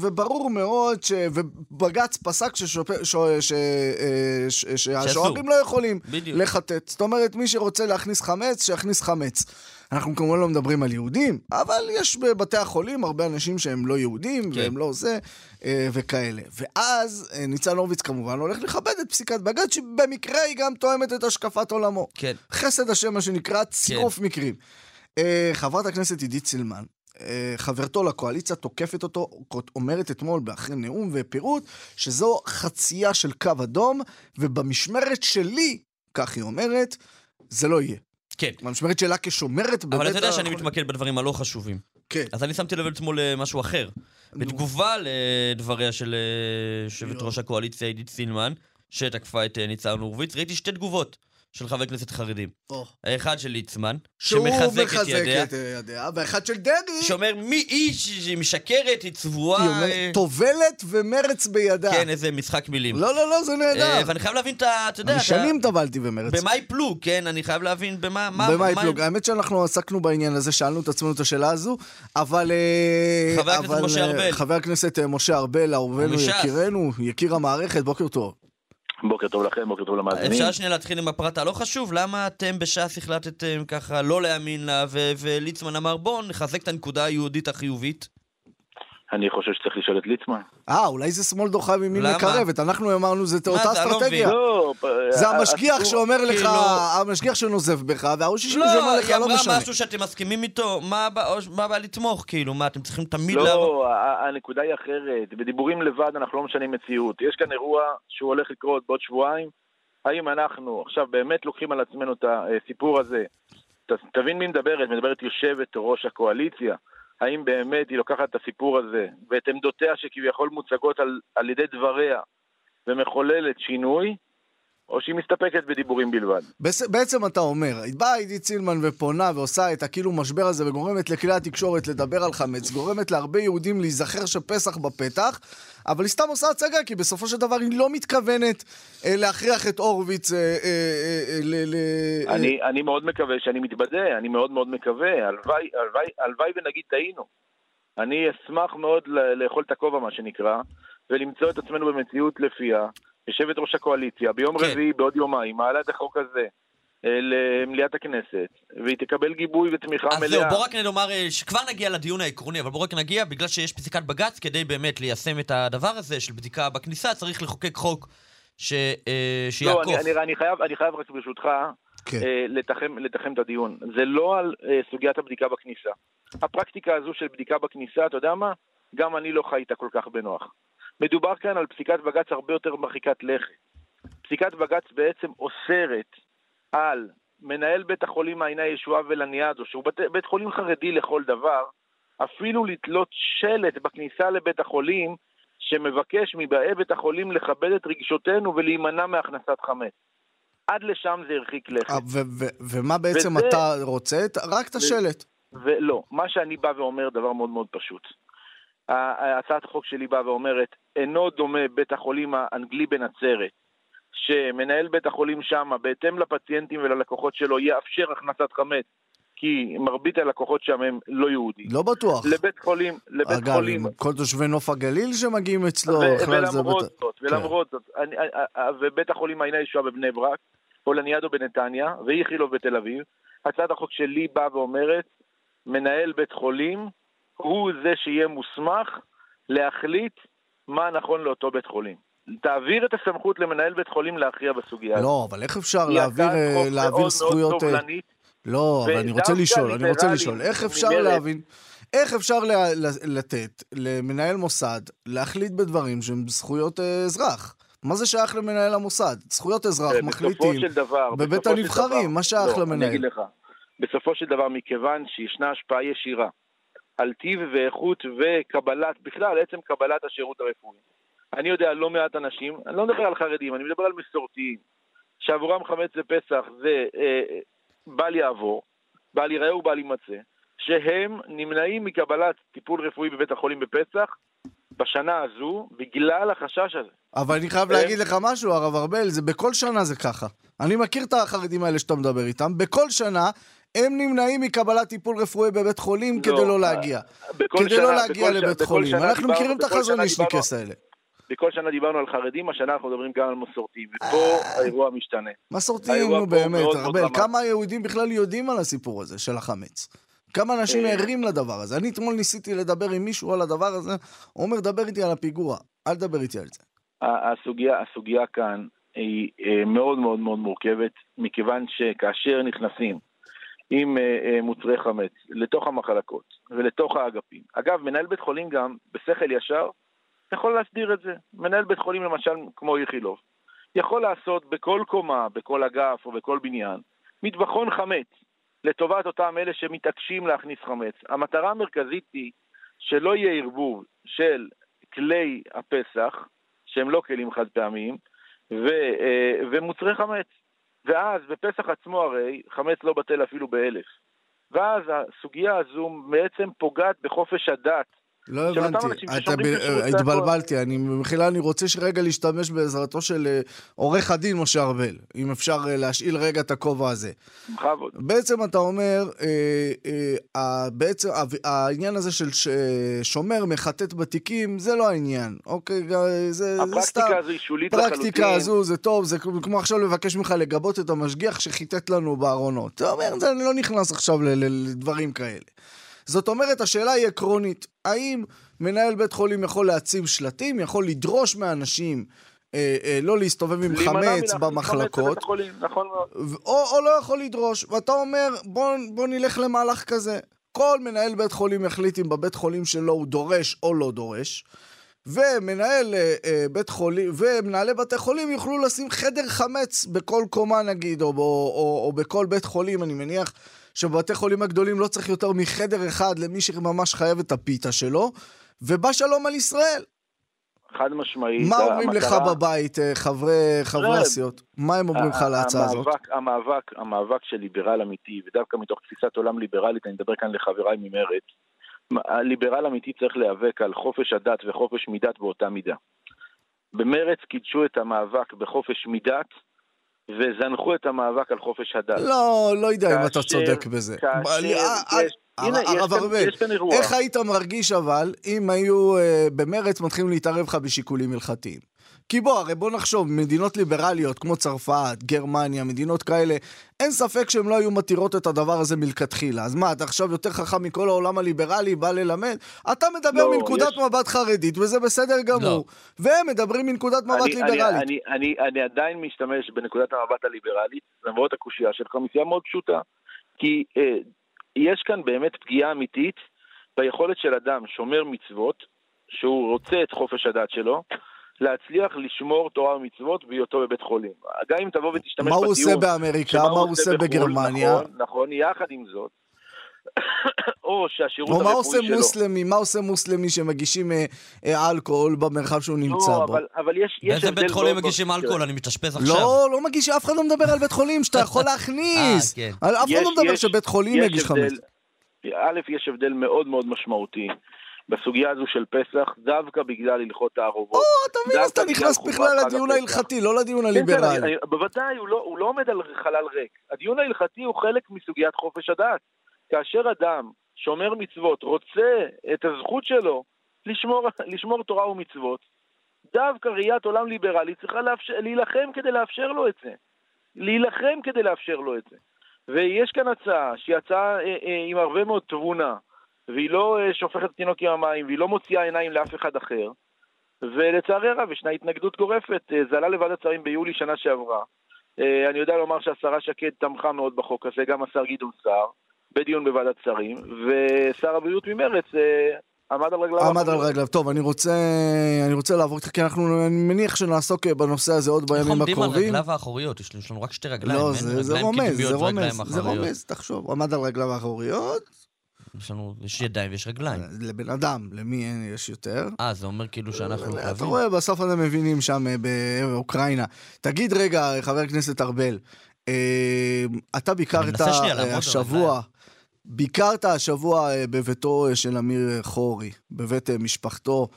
וברור מאוד ש... ובג"ץ פסק ששופ... ש... ש... אה, ש... שהשוערים לא יכולים בדיוק. לחטט. זאת אומרת, מי שרוצה להכניס חמץ, שיכניס חמץ. אנחנו כמובן לא מדברים על יהודים, אבל יש בבתי החולים הרבה אנשים שהם לא יהודים, כן. והם לא זה, אה, וכאלה. ואז אה, ניצן הורוביץ כמובן הולך לכבד את פסיקת בג"ץ, שבמקרה היא גם תואמת את השקפת עולמו. כן. חסד השם, מה שנקרא, צירוף מקרים. אה, חברת הכנסת עידית סילמן, אה, חברתו לקואליציה תוקפת אותו, אומרת אתמול באחרי נאום ופירוט, שזו חצייה של קו אדום, ובמשמרת שלי, כך היא אומרת, זה לא יהיה. כן. במשמרת שלה כשומרת בבית אבל אתה יודע שאני. מתמקד בדברים הלא חשובים. כן. אז אני שמתי לב אתמול למשהו אחר. בתגובה לדבריה של אה, יושבת ראש הקואליציה עידית סילמן, שתקפה את אה, ניצן הורוביץ, ראיתי שתי תגובות של חברי כנסת חרדים. או. האחד של ליצמן, שהוא שמחזק את מחזק ידיה, את ידיה, והאחד של דרעי, שאומר מי היא שהיא משקרת, היא צבועה. היא אומרת, אה, טובלת ומרץ בידה. כן, איזה משחק מילים. לא, לא, לא, זה אה, נהדר. ואני חייב להבין את ה... אתה יודע, אני שנים טבלתי במרץ. במה יפלו, כן? אני חייב להבין במה... מה- במה מה- יפלוג? האמת שאנחנו עסקנו בעניין הזה, שאלנו את עצמנו את השאלה הזו, אבל... אה, חבר הכנסת משה אה, ארבל. חבר הכנסת אה, משה ארבל, אהובנו, מש"ס. יקירנו, יקיר המערכת, בוקר טוב. בוקר טוב לכם, בוקר טוב למאזינים. אפשר שנייה להתחיל עם הפרט הלא חשוב? למה אתם בש"ס החלטתם ככה לא להאמין לה, וליצמן אמר בואו נחזק את הנקודה היהודית החיובית? אני חושב שצריך לשאול את ליצמן. אה, אולי זה שמאל דוחה למה? מקרבת, אנחנו אמרנו זה אותה זה? לא אסטרטגיה. לא, זה המשגיח שאומר לך, כאילו- המשגיח שנוזף בך, והראש אישי לא, שאומר לך, היא לא אמרה משנה. משהו שאתם מסכימים איתו, מה הבעיה לתמוך? כאילו, מה, אתם צריכים תמיד לעבוד? לא, הנקודה היא אחרת. בדיבורים לבד אנחנו לא משנים מציאות. יש כאן אירוע שהוא הולך לקרות בעוד שבועיים. האם אנחנו עכשיו באמת לוקחים על עצמנו את הסיפור הזה? ת- תבין מי מדברת, מדברת יושבת ראש הקואליציה. האם באמת היא לוקחת את הסיפור הזה ואת עמדותיה שכביכול מוצגות על, על ידי דבריה ומחוללת שינוי, או שהיא מסתפקת בדיבורים בלבד? בעצם אתה אומר, באה עידית סילמן ופונה ועושה את הכאילו משבר הזה וגורמת לכלי התקשורת לדבר על חמץ, גורמת להרבה יהודים להיזכר שפסח בפתח, אבל היא סתם עושה הצגה, כי בסופו של דבר היא לא מתכוונת אה, להכריח את הורוביץ אה, אה, אה, אה, ל... אה, אני, אני מאוד מקווה שאני מתבדה, אני מאוד מאוד מקווה, הלוואי, הלוואי, הלוואי ונגיד טעינו. אני אשמח מאוד לאכול את הכובע, מה שנקרא, ולמצוא את עצמנו במציאות לפיה, יושבת ראש הקואליציה, ביום כן. רביעי, בעוד יומיים, מעלה את החוק הזה אה, למליאת הכנסת, והיא תקבל גיבוי ותמיכה אז מלאה. זהו, בוא רק נאמר, אה, שכבר נגיע לדיון העקרוני, אבל בוא רק נגיע, בגלל שיש פסיקת בג"ץ, כדי באמת ליישם את הדבר הזה של בדיקה בכניסה, צריך לחוקק חוק ש- אה, לא, שיעקוף. אני, אני, אני, חייב, אני חייב רק ברשותך כן. אה, לתחם, לתחם את הדיון. זה לא על אה, סוגיית הבדיקה בכניסה. הפרקטיקה הזו של בדיקה בכניסה, אתה יודע מה? גם אני לא חי איתה כל כך בנוח. מדובר כאן על פסיקת בג"ץ הרבה יותר מרחיקת לכת. פסיקת בג"ץ בעצם אוסרת על מנהל בית החולים מעייני הישועה ולניאדו, שהוא בית, בית חולים חרדי לכל דבר, אפילו לתלות שלט בכניסה לבית החולים שמבקש מבאי בית החולים לכבד את רגשותינו ולהימנע מהכנסת חמץ. עד לשם זה הרחיק לכת. אה, ו- ו- ומה בעצם וזה- אתה רוצה? רק את השלט. ולא, מה שאני בא ואומר דבר מאוד מאוד פשוט. הצעת החוק שלי באה ואומרת, אינו דומה בית החולים האנגלי בנצרת, שמנהל בית החולים שם, בהתאם לפציינטים וללקוחות שלו, יאפשר הכנסת חמץ, כי מרבית הלקוחות שם הם לא יהודים. לא בטוח. לבית חולים, לבית אגב, חולים, עם כל תושבי נוף הגליל שמגיעים אצלו, בכלל זה ולמרות זאת, כן. ולמרות זאת, אני- א- א- ובית החולים מעייני הישועה בבני ברק, או לניאדו בנתניה, ואיכילוב בתל אביב, הצעת החוק שלי באה ואומרת, מנהל בית חולים הוא זה שיהיה מוסמך להחליט מה נכון לאותו בית חולים. תעביר את הסמכות למנהל בית חולים להכריע בסוגיה הזאת. לא, אבל איך אפשר להעביר, אה, להעביר זכויות... אה, לא, אבל אני רוצה לשאול, אני רוצה לשאול, איך אפשר ממרצ- להבין, איך אפשר לה- לתת למנהל מוסד להחליט בדברים שהם זכויות אה, אזרח? מה זה שייך למנהל המוסד? זכויות אזרח מחליטים של דבר, בבית הנבחרים, דבר- מה שייך לא, למנהל? אני אגיד לך. בסופו של דבר, מכיוון שישנה השפעה ישירה על טיב ואיכות וקבלת, בכלל, עצם קבלת השירות הרפואי. אני יודע לא מעט אנשים, אני לא מדבר על חרדים, אני מדבר על מסורתיים, שעבורם חמץ בפסח זה אה, בל יעבור, בל ייראה ובל יימצא, שהם נמנעים מקבלת טיפול רפואי בבית החולים בפסח בשנה הזו, בגלל החשש הזה. אבל אני חייב אה? להגיד לך משהו, הרב ארבל, זה בכל שנה זה ככה. אני מכיר את החרדים האלה שאתה מדבר איתם, בכל שנה הם נמנעים מקבלת טיפול רפואי בבית חולים לא, כדי לא אה, להגיע. כדי שנה- לא להגיע ש- לבית בכל חולים. שנה אנחנו דיברנו- מכירים את שנה החזונישניקס דיברנו- האלה. בכל שנה דיברנו על חרדים, השנה אנחנו מדברים גם על מסורתיים, ופה האירוע משתנה. מסורתיים, נו באמת, ארבל. כמה יהודים בכלל יודעים על הסיפור הזה של החמץ? כמה אנשים אה. ערים לדבר הזה? אני אתמול ניסיתי לדבר עם מישהו על הדבר הזה, הוא אומר, דבר איתי על הפיגוע, אל תדבר איתי על זה. הסוגיה, הסוגיה כאן היא אה, מאוד מאוד מאוד מורכבת, מכיוון שכאשר נכנסים עם אה, אה, מוצרי חמץ לתוך המחלקות ולתוך האגפים, אגב, מנהל בית חולים גם, בשכל ישר, יכול להסדיר את זה. מנהל בית חולים למשל, כמו איכילוב, יכול לעשות בכל קומה, בכל אגף או בכל בניין, מטבחון חמץ, לטובת אותם אלה שמתעקשים להכניס חמץ. המטרה המרכזית היא שלא יהיה ערבוב של כלי הפסח, שהם לא כלים חד פעמיים, ו, אה, ומוצרי חמץ. ואז בפסח עצמו הרי חמץ לא בטל אפילו באלף. ואז הסוגיה הזו בעצם פוגעת בחופש הדת. לא הבנתי, אתה ב-. התבלבלתי, אני מחילה, אני רוצה שרגע להשתמש בעזרתו של אה, עורך הדין משה ארבל, אם אפשר אה, להשאיל רגע את הכובע הזה. בכבוד. בעצם אתה אומר, אה, אה, בעצם העניין הזה של ש- שומר מחטט בתיקים, זה לא העניין, אוקיי? זה, זה סתם. הפרקטיקה הזו היא שולית לחלוטין. הפרקטיקה הזו זה טוב, זה כמו עכשיו לבקש ממך לגבות את המשגיח שחיטט לנו בארונות. אתה אומר, זה אני לא נכנס עכשיו לדברים כאלה. זאת אומרת, השאלה היא עקרונית. האם מנהל בית חולים יכול להציב שלטים, יכול לדרוש מאנשים אה, אה, לא להסתובב עם חמץ במחלקות, החולים, נכון או, או לא יכול לדרוש, ואתה אומר, בוא, בוא נלך למהלך כזה. כל מנהל בית חולים יחליט אם בבית חולים שלו הוא דורש או לא דורש, ומנהל אה, בית חולים, ומנהלי בתי חולים יוכלו לשים חדר חמץ בכל קומה נגיד, או, או, או, או בכל בית חולים, אני מניח שבבתי חולים הגדולים לא צריך יותר מחדר אחד למי שממש חייב את הפיתה שלו, ובא שלום על ישראל. חד משמעית. מה אומרים לך המטרה- בבית, אה, חברי, חברי לא, הסיעות? מה הם אומרים לך על ההצעה הזאת? המאבק, המאבק, המאבק של ליברל אמיתי, ודווקא מתוך תפיסת עולם ליברלית, אני מדבר כאן לחבריי ממרצ, הליברל אמיתי צריך להיאבק על חופש הדת וחופש מדת באותה מידה. במרץ קידשו את המאבק בחופש מדת, וזנחו את המאבק על חופש הדת. לא, לא יודע אם אתה כאשר- צודק בזה. כאשר ב- אה, אה, יש- הנה, הרב יש ארבל, יש. איך היית מרגיש אבל אם היו אה, במרץ מתחילים להתערב לך בשיקולים הלכתיים? כי בוא, הרי בוא נחשוב, מדינות ליברליות כמו צרפת, גרמניה, מדינות כאלה, אין ספק שהן לא היו מתירות את הדבר הזה מלכתחילה. אז מה, אתה עכשיו יותר חכם מכל העולם הליברלי, בא ללמד? אתה מדבר לא, מנקודת יש- מבט חרדית, וזה בסדר גמור. והם מדברים מנקודת מבט אני, ליברלית. אני, אני, אני, אני עדיין משתמש בנקודת המבט הליברלית, למרות הקושייה שלך, מסיבה מאוד פשוטה. כי אה, יש כאן באמת פגיעה אמיתית ביכולת של אדם שומר מצוות, שהוא רוצה את חופש הדת שלו, להצליח לשמור תורה ומצוות בהיותו בבית חולים. גם אם תבוא ותשתמש מה הוא בטיעון עושה באמריקה, מה הוא עושה בחו"ל, בגרמניה, נכון, נכון, יחד עם זאת. או שהשירות או מה הרפואי עושה שלו... מוסלמי, מה עושה מוסלמי שמגישים אה, אה, אלכוהול במרחב שהוא נמצא לא, בו? אבל, אבל יש, יש באיזה בית חולים מגישים אלכוהול? אני מתאשפז עכשיו. לא, לא מגיש, אף אחד לא מדבר על בית חולים שאתה יכול להכניס. אה, כן. אף אחד לא מדבר שבית חולים יש מגיש חמץ. א', יש הבדל מאוד מאוד משמעותי בסוגיה הזו של פסח, דווקא בגלל הלכות הערובות. או, אתה מבין, אז אתה נכנס בכלל לדיון ההלכתי, לא לדיון כן, כן, הליברלי. בוודאי, הוא לא, הוא לא עומד על חלל ריק. הדיון ההלכתי הוא חלק מסוגיית חופש הדת. כאשר אדם שומר מצוות רוצה את הזכות שלו לשמור, לשמור תורה ומצוות, דווקא ראיית עולם ליברלית צריכה לאפשר, להילחם כדי לאפשר לו את זה. להילחם כדי לאפשר לו את זה. ויש כאן הצעה שהיא הצעה אה, אה, עם הרבה מאוד תבונה, והיא לא אה, שופכת את התינוק עם המים, והיא לא מוציאה עיניים לאף אחד אחר, ולצערי הרב ישנה התנגדות גורפת. אה, זה עלה לוועדת שרים ביולי שנה שעברה, אה, אני יודע לומר שהשרה שקד תמכה מאוד בחוק הזה, גם השר גדעון סער, בדיון בוועדת שרים, ושר הבריאות ממרץ עמד על רגליו. עמד על רגליו. טוב, אני רוצה, אני רוצה לעבור איתך, כי אנחנו, אני מניח שנעסוק בנושא הזה עוד איך בימים עומדים על הקרובים. רגליו האחוריות? יש לנו- רק שתי רגליים, לא, זה, זה רומז, זה רומז, זה. רומז, תחשוב, עמד על רגליו האחוריות, יש לנו, יש ידיים ויש רגליים. לבן אדם, למי אין, יש יותר. אה, זה אומר כאילו שאנחנו אתה כלבים? רואה, בסוף אתם מבינים שם אה, באוקראינה. תגיד רגע, חבר הכנסת ארבל, אה, אתה ביקרת אה, השבוע, ביקרת השבוע אה, בביתו אה, של אמיר חורי, בבית אה, משפחתו,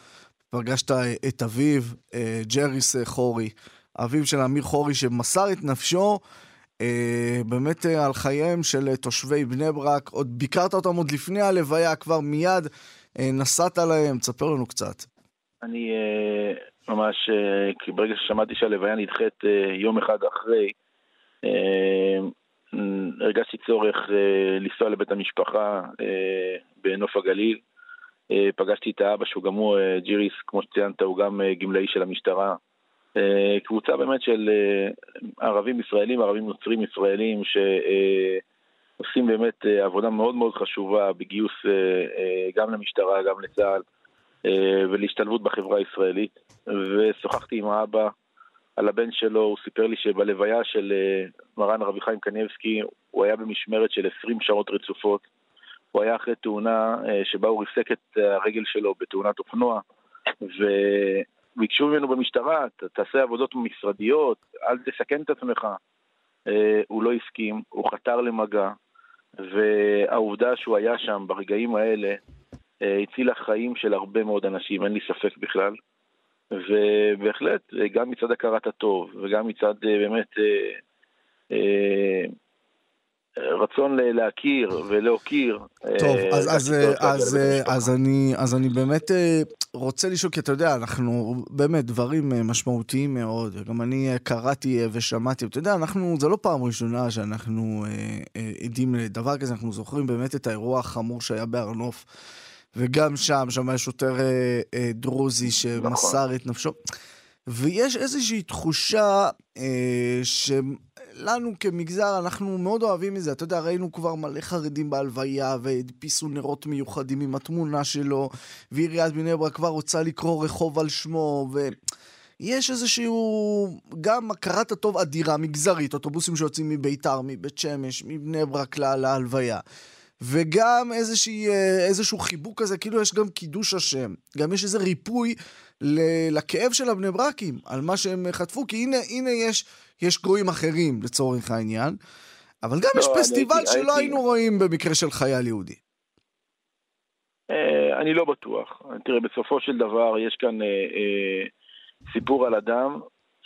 פגשת אה, את אביו, אה, ג'ריס אה, חורי, אביו של אמיר חורי שמסר את נפשו. אה, באמת אה, על חייהם של אה, תושבי בני ברק, עוד ביקרת אותם עוד לפני הלוויה, כבר מיד אה, נסעת להם, תספר לנו קצת. אני אה, ממש, אה, ברגע ששמעתי שהלוויה נדחית אה, יום אחד אחרי, אה, הרגשתי צורך אה, לנסוע לבית המשפחה אה, בנוף הגליל. אה, פגשתי את האבא שהוא גם הוא, אה, ג'יריס, כמו שציינת, הוא גם גמלאי של המשטרה. אה, קבוצה באמת של אה, ערבים ישראלים, ערבים נוצרים ישראלים, שעושים באמת אה, עבודה מאוד מאוד חשובה בגיוס גם למשטרה, גם לצה"ל. ולהשתלבות בחברה הישראלית. ושוחחתי עם האבא על הבן שלו, הוא סיפר לי שבלוויה של מרן רבי חיים קניבסקי הוא היה במשמרת של 20 שעות רצופות. הוא היה אחרי תאונה שבה הוא ריסק את הרגל שלו בתאונת אופנוע, וביקשו ממנו במשטרה, "ת- תעשה עבודות משרדיות, אל תסכן את עצמך. אה, הוא לא הסכים, הוא חתר למגע, והעובדה שהוא היה שם ברגעים האלה, אה, הצילה חיים של הרבה מאוד אנשים, אין לי ספק בכלל. ובהחלט, אה, גם מצד הכרת הטוב, וגם מצד אה, באמת אה, אה, רצון להכיר ולהוקיר. טוב, אה, אז, אז, הקהילות אז, האלה אז, אני, אז אני באמת אה, רוצה לשאול, כי אתה יודע, אנחנו באמת דברים אה, משמעותיים מאוד, וגם אני אה, קראתי אה, ושמעתי, אתה יודע, אנחנו, זה לא פעם ראשונה שאנחנו אה, אה, עדים לדבר כזה, אנחנו זוכרים באמת את האירוע החמור שהיה בהר נוף, וגם שם, שם היה שוטר אה, אה, דרוזי שמסר את נפשו. ויש איזושהי תחושה אה, שלנו כמגזר, אנחנו מאוד אוהבים את זה. אתה יודע, ראינו כבר מלא חרדים בהלוויה, והדפיסו נרות מיוחדים עם התמונה שלו, ועיריית בני ברק כבר רוצה לקרוא רחוב על שמו, ויש איזשהו, גם הכרת הטוב אדירה, מגזרית, אוטובוסים שיוצאים מביתר, מבית שמש, מבני ברק לה- להלוויה. וגם איזושהי, אה, איזשהו חיבוק כזה, כאילו יש גם קידוש השם. גם יש איזה ריפוי לכאב של הבני ברקים, על מה שהם חטפו, כי הנה, הנה יש, יש גרועים אחרים לצורך העניין. אבל גם לא, יש פסטיבל הייתי- שלא הייתי- היינו רואים במקרה של חייל יהודי. אה, אני לא בטוח. תראה, בסופו של דבר יש כאן אה, אה, סיפור על אדם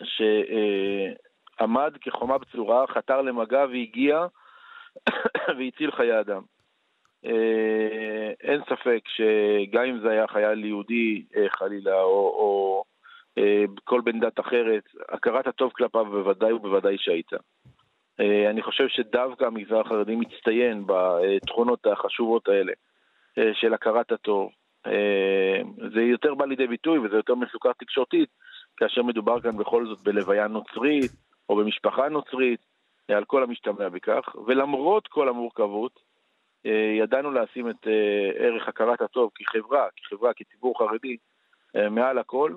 שעמד כחומה בצורה, חתר למגע והגיע והציל חיי אדם. אה, אין ספק שגם אם זה היה חייל יהודי אה, חלילה, או, או אה, כל בן דת אחרת, הכרת הטוב כלפיו בוודאי ובוודאי שהייתה. אני חושב שדווקא המגזר החרדי מצטיין בתכונות החשובות האלה. של הכרת הטוב. זה יותר בא לידי ביטוי וזה יותר מסוכר תקשורתית, כאשר מדובר כאן בכל זאת בלוויה נוצרית או במשפחה נוצרית, על כל המשתמע בכך, ולמרות כל המורכבות, ידענו לשים את אה, ערך הכרת הטוב כחברה, כחברה, כציבור חרדי, אה, מעל הכל,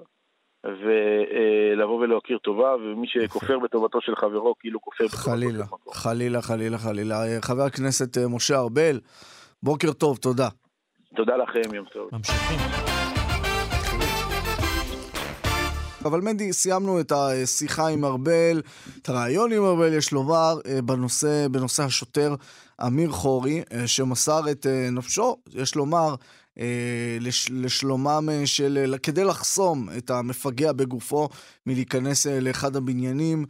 ולבוא ולהכיר טובה, ומי שכופר בטובתו של חברו, כאילו כופר בטובתו של חלילה, מקום. חלילה, חלילה, חלילה. אה, חבר הכנסת אה, משה ארבל, בוקר טוב, תודה. תודה לכם, יום טוב. ממשיכים. אבל מנדי, סיימנו את השיחה עם ארבל, את הרעיון עם ארבל, יש לומר, אה, בנושא, בנושא השוטר אמיר חורי, אה, שמסר את אה, נפשו, יש לומר, אה, לש, לשלומם של... כדי לחסום את המפגע בגופו מלהיכנס לאחד הבניינים.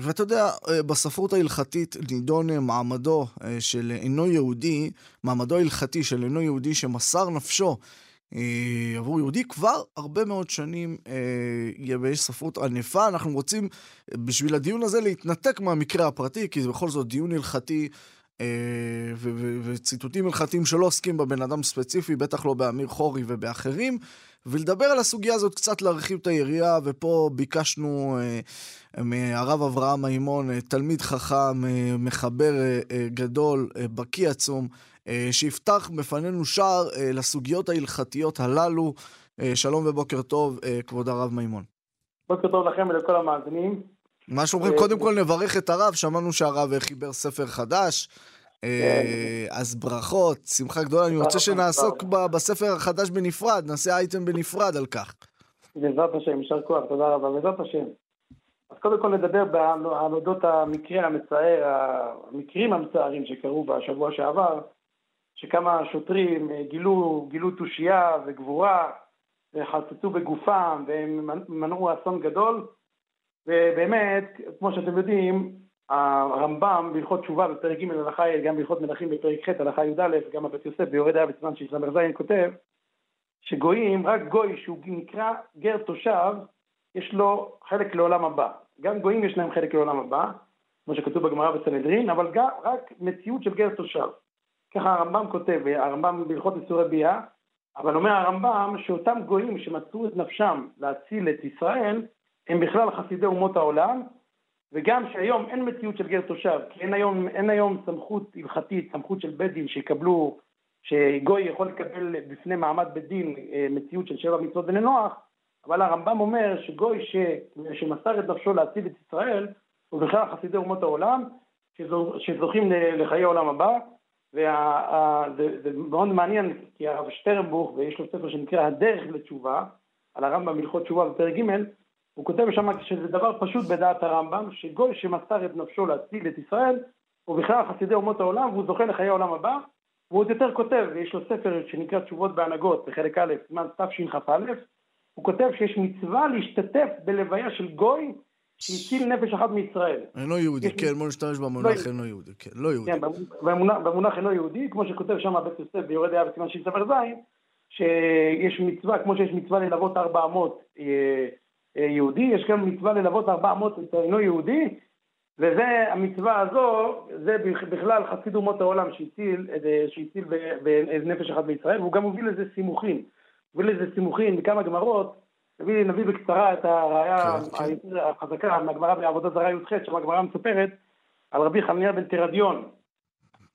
ואתה יודע, בספרות ההלכתית נידון מעמדו של אינו יהודי, מעמדו ההלכתי של אינו יהודי שמסר נפשו עבור יהודי כבר הרבה מאוד שנים אה, ויש ספרות ענפה. אנחנו רוצים אה, בשביל הדיון הזה להתנתק מהמקרה הפרטי, כי זה בכל זאת דיון הלכתי אה, וציטוטים הלכתיים שלא עוסקים בבן אדם ספציפי, בטח לא באמיר חורי ובאחרים, ולדבר על הסוגיה הזאת, קצת להרחיב את היריעה, ופה ביקשנו אה, מהרב אברהם מימון, אה, תלמיד חכם, אה, מחבר אה, אה, גדול, אה, בקיא עצום, אה, שיפתח בפנינו שער אה, לסוגיות ההלכתיות הללו. אה, שלום ובוקר טוב, אה, כבוד הרב מימון. בוקר טוב לכם ולכל המאזינים. מה שאומרים, אה, קודם כל נברך את הרב, שמענו שהרב חיבר ספר חדש. אה, אז ברכות, שמחה גדולה. אני רוצה שנעסוק בספר החדש בנפרד, נעשה אייטם בנפרד על כך. בעזרת השם, יישר כוח, תודה רבה, בעזרת השם. אז קודם כל נדבר על אודות המקרה המצער, המקרים המצערים שקרו בשבוע שעבר, שכמה שוטרים אה, גילו, גילו תושייה וגבורה, וחצצו בגופם, והם מנעו אסון גדול, ובאמת, כמו שאתם יודעים, הרמב"ם בהלכות תשובה בפרק ג' הלכה ה', גם בהלכות מלכים בפרק ח' הלכה י"א, גם הבית יוסף ביורד היה בסימן של ס"ז כותב, שגויים, רק גוי שהוא נקרא גר תושב, יש לו חלק לעולם הבא. גם גויים יש להם חלק לעולם הבא, כמו שכתוב בגמרא בסנהדרין, אבל גם רק מציאות של גר תושב. ככה הרמב"ם כותב, הרמב"ם בהלכות איסורי ביאה, אבל אומר הרמב"ם שאותם גויים שמצאו את נפשם להציל את ישראל, הם בכלל חסידי אומות העולם, וגם שהיום אין מציאות של גר תושב, כי אין היום, אין היום סמכות הלכתית, סמכות של בית דין שיקבלו, שגוי יכול לקבל בפני מעמד בית דין אה, מציאות של שבע מצוות בני נוח, אבל הרמב"ם אומר שגוי ש, שמסר את נפשו להציל את ישראל, הוא בכלל חסידי אומות העולם, שזו, שזוכים לחיי העולם הבא, וזה מאוד מעניין, כי הרב שטרנבוך, ויש לו ספר שנקרא הדרך לתשובה, על הרמב"ם הלכות תשובה בפרק ג', הוא כותב שם שזה דבר פשוט בדעת הרמב"ם, שגוי שמסר את נפשו להציל את ישראל, הוא בכלל חסידי אומות העולם, והוא זוכה לחיי העולם הבא, והוא עוד יותר כותב, ויש לו ספר שנקרא תשובות בהנהגות, בחלק א', סימן תשכ"א, הוא כותב שיש מצווה להשתתף בלוויה של גוי שהציל נפש אחת מישראל. אינו יהודי, כן, בוא נשתמש לא במונח יהודי. אינו יהודי, כן, לא יהודי. כן, במונח, אינו יהודי, כמו שכותב שם בית יוסף ביורד דעה בסימן של ספר ז', שיש מצווה, כמו שיש מצווה ללוות 400 אה, אה, יהודי, יש גם מצווה ללוות 400 את אינו יהודי, וזה, המצווה הזו, זה בכלל חסיד אומות העולם שהציל, אה, שהציל בנפש אחת בישראל, והוא גם הוביל לזה סימוכין. הוביל לזה סימוכין מכמה גמרות, נביא, נביא בקצרה את הראייה כן, כן. החזקה מהגמרא בעבודה זרה י"ח, שם הגמרא מספרת על רבי חנניה בן תרדיון,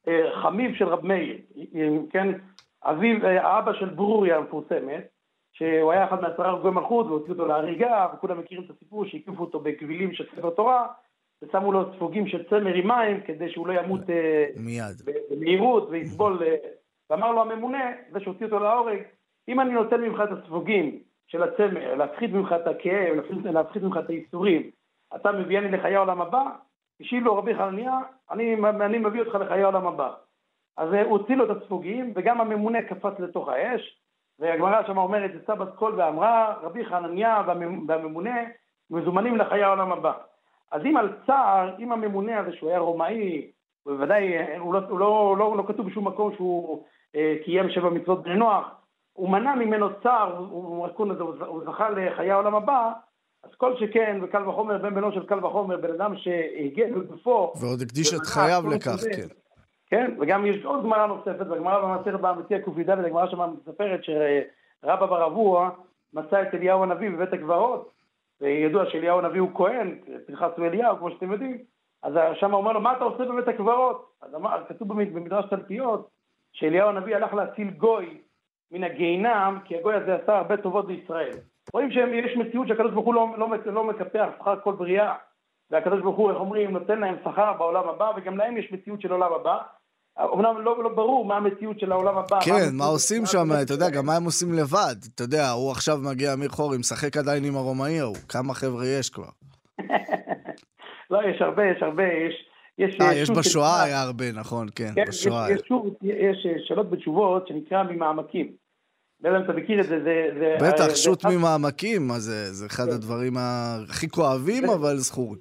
אה, חמיו של רב מאיר, אה, כן, אביו, אה, האבא של ברוריה המפורסמת, שהוא היה אחד מעשרה רגועי מלכות והוציאו אותו להריגה, וכולם מכירים את הסיפור שהקיפו אותו בכבילים של ספר תורה, ושמו לו ספוגים של צמר עם מים כדי שהוא לא ימות אה, מיד. במהירות ויסבול, אה, ואמר לו הממונה, זה שהוציא אותו להורג, אם אני נותן ממך את הספוגים של הצמר, להפחית ממך את הכאב, להפחית, להפחית ממך את הייסורים, אתה מביאני לחיי העולם הבא? השיב לו רבי חנניה, אני, אני מביא אותך לחיי העולם הבא. אז אה, הוא הוציא לו את הספוגים, וגם הממונה קפץ לתוך האש, והגמרא שם אומרת, יצא בת קול ואמרה, רבי חנניה והממ- והממונה מזומנים לחיי העולם הבא. אז אם על צער, אם הממונה הזה שהוא היה רומאי, בוודאי, אה, הוא לא, הוא לא, לא, לא כתוב בשום מקום שהוא אה, קיים שבע מצוות בני נוח, הוא מנע ממנו צער, הוא, הוא, הוא, זכה לחיי העולם הבא, אז כל שכן, וקל וחומר, בן בנו של קל וחומר, בן אדם שהגיע בגופו, ועוד הקדיש את חייו לכך. כן. כן, וגם יש עוד גמרא נוספת, בגמרא במסכת באמתיה ק"ד, הגמרא שם מספרת שרבא בר אבוה מצא את אליהו הנביא בבית הקברות, וידוע שאליהו הנביא הוא כהן, פנחס הוא אליהו, כמו שאתם יודעים, אז שם אומר לו, מה אתה עושה בבית הקברות? אז אמר, כתוב במד- במדרש תלפיות, שאליהו הנביא הלך להציל גוי מן הגיהינם, כי הגוי הזה עשה הרבה טובות בישראל. רואים שיש מציאות שהקדוש ברוך הוא לא, לא, לא מקפח שכר כל בריאה, והקדוש ברוך הוא, איך אומרים, נותן להם שכר בעולם הבא, וגם להם יש מציאות של עולם הבא. אמנם לא, לא ברור מה המציאות של העולם הבא. כן, מה של עושים שם. אתה יודע, גם מה הם עושים לבד. אתה יודע, הוא עכשיו מגיע, אמיר חורי, משחק עדיין עם הרומאי ההוא. כמה חבר'ה יש כבר. לא, יש הרבה, יש הרבה, יש... יש, אה, יש שוב בשואה היה הרבה, נכון, כן, כן, בשואה. יש, יש, יש אה, שאלות בתשובות שנקרא ממעמקים. לא יודע אם אתה מכיר את זה, זה... זה בטח, זה- שוט זה- ממעמקים, מה זה, זה אחד כן. הדברים הכי כואבים, זה- אבל זכורים.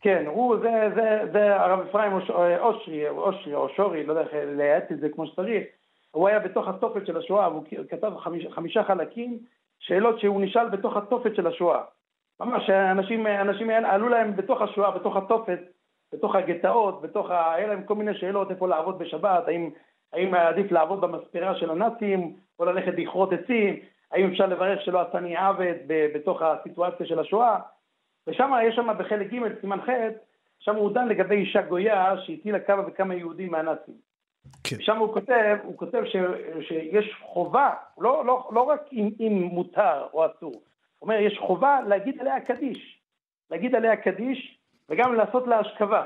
כן, הוא, זה, זה, זה הרב אפרים אוש- אושרי, אושרי או שורי, לא יודע איך לייעץ את זה כמו שצריך, הוא היה בתוך התופת של השואה, והוא כתב חמיש, חמישה חלקים, שאלות שהוא נשאל בתוך התופת של השואה. ממש, אנשים, אנשים עלו להם בתוך השואה, בתוך התופת, בתוך הגטאות, בתוך ה... היה להם כל מיני שאלות איפה לעבוד בשבת, האם, האם עדיף לעבוד במספרה של הנאצים, או ללכת לכרות עצים, האם אפשר לברך שלא עשני עוות בתוך הסיטואציה של השואה, ושם יש שם בחלק ג', סימן ח', שם הוא דן לגבי אישה גויה שהטילה כמה וכמה יהודים מהנאצים. כן. שם הוא כותב, הוא כותב ש, שיש חובה, לא, לא, לא רק אם, אם מותר או אסור, הוא אומר יש חובה להגיד עליה קדיש, להגיד עליה קדיש וגם לעשות לה השכבה.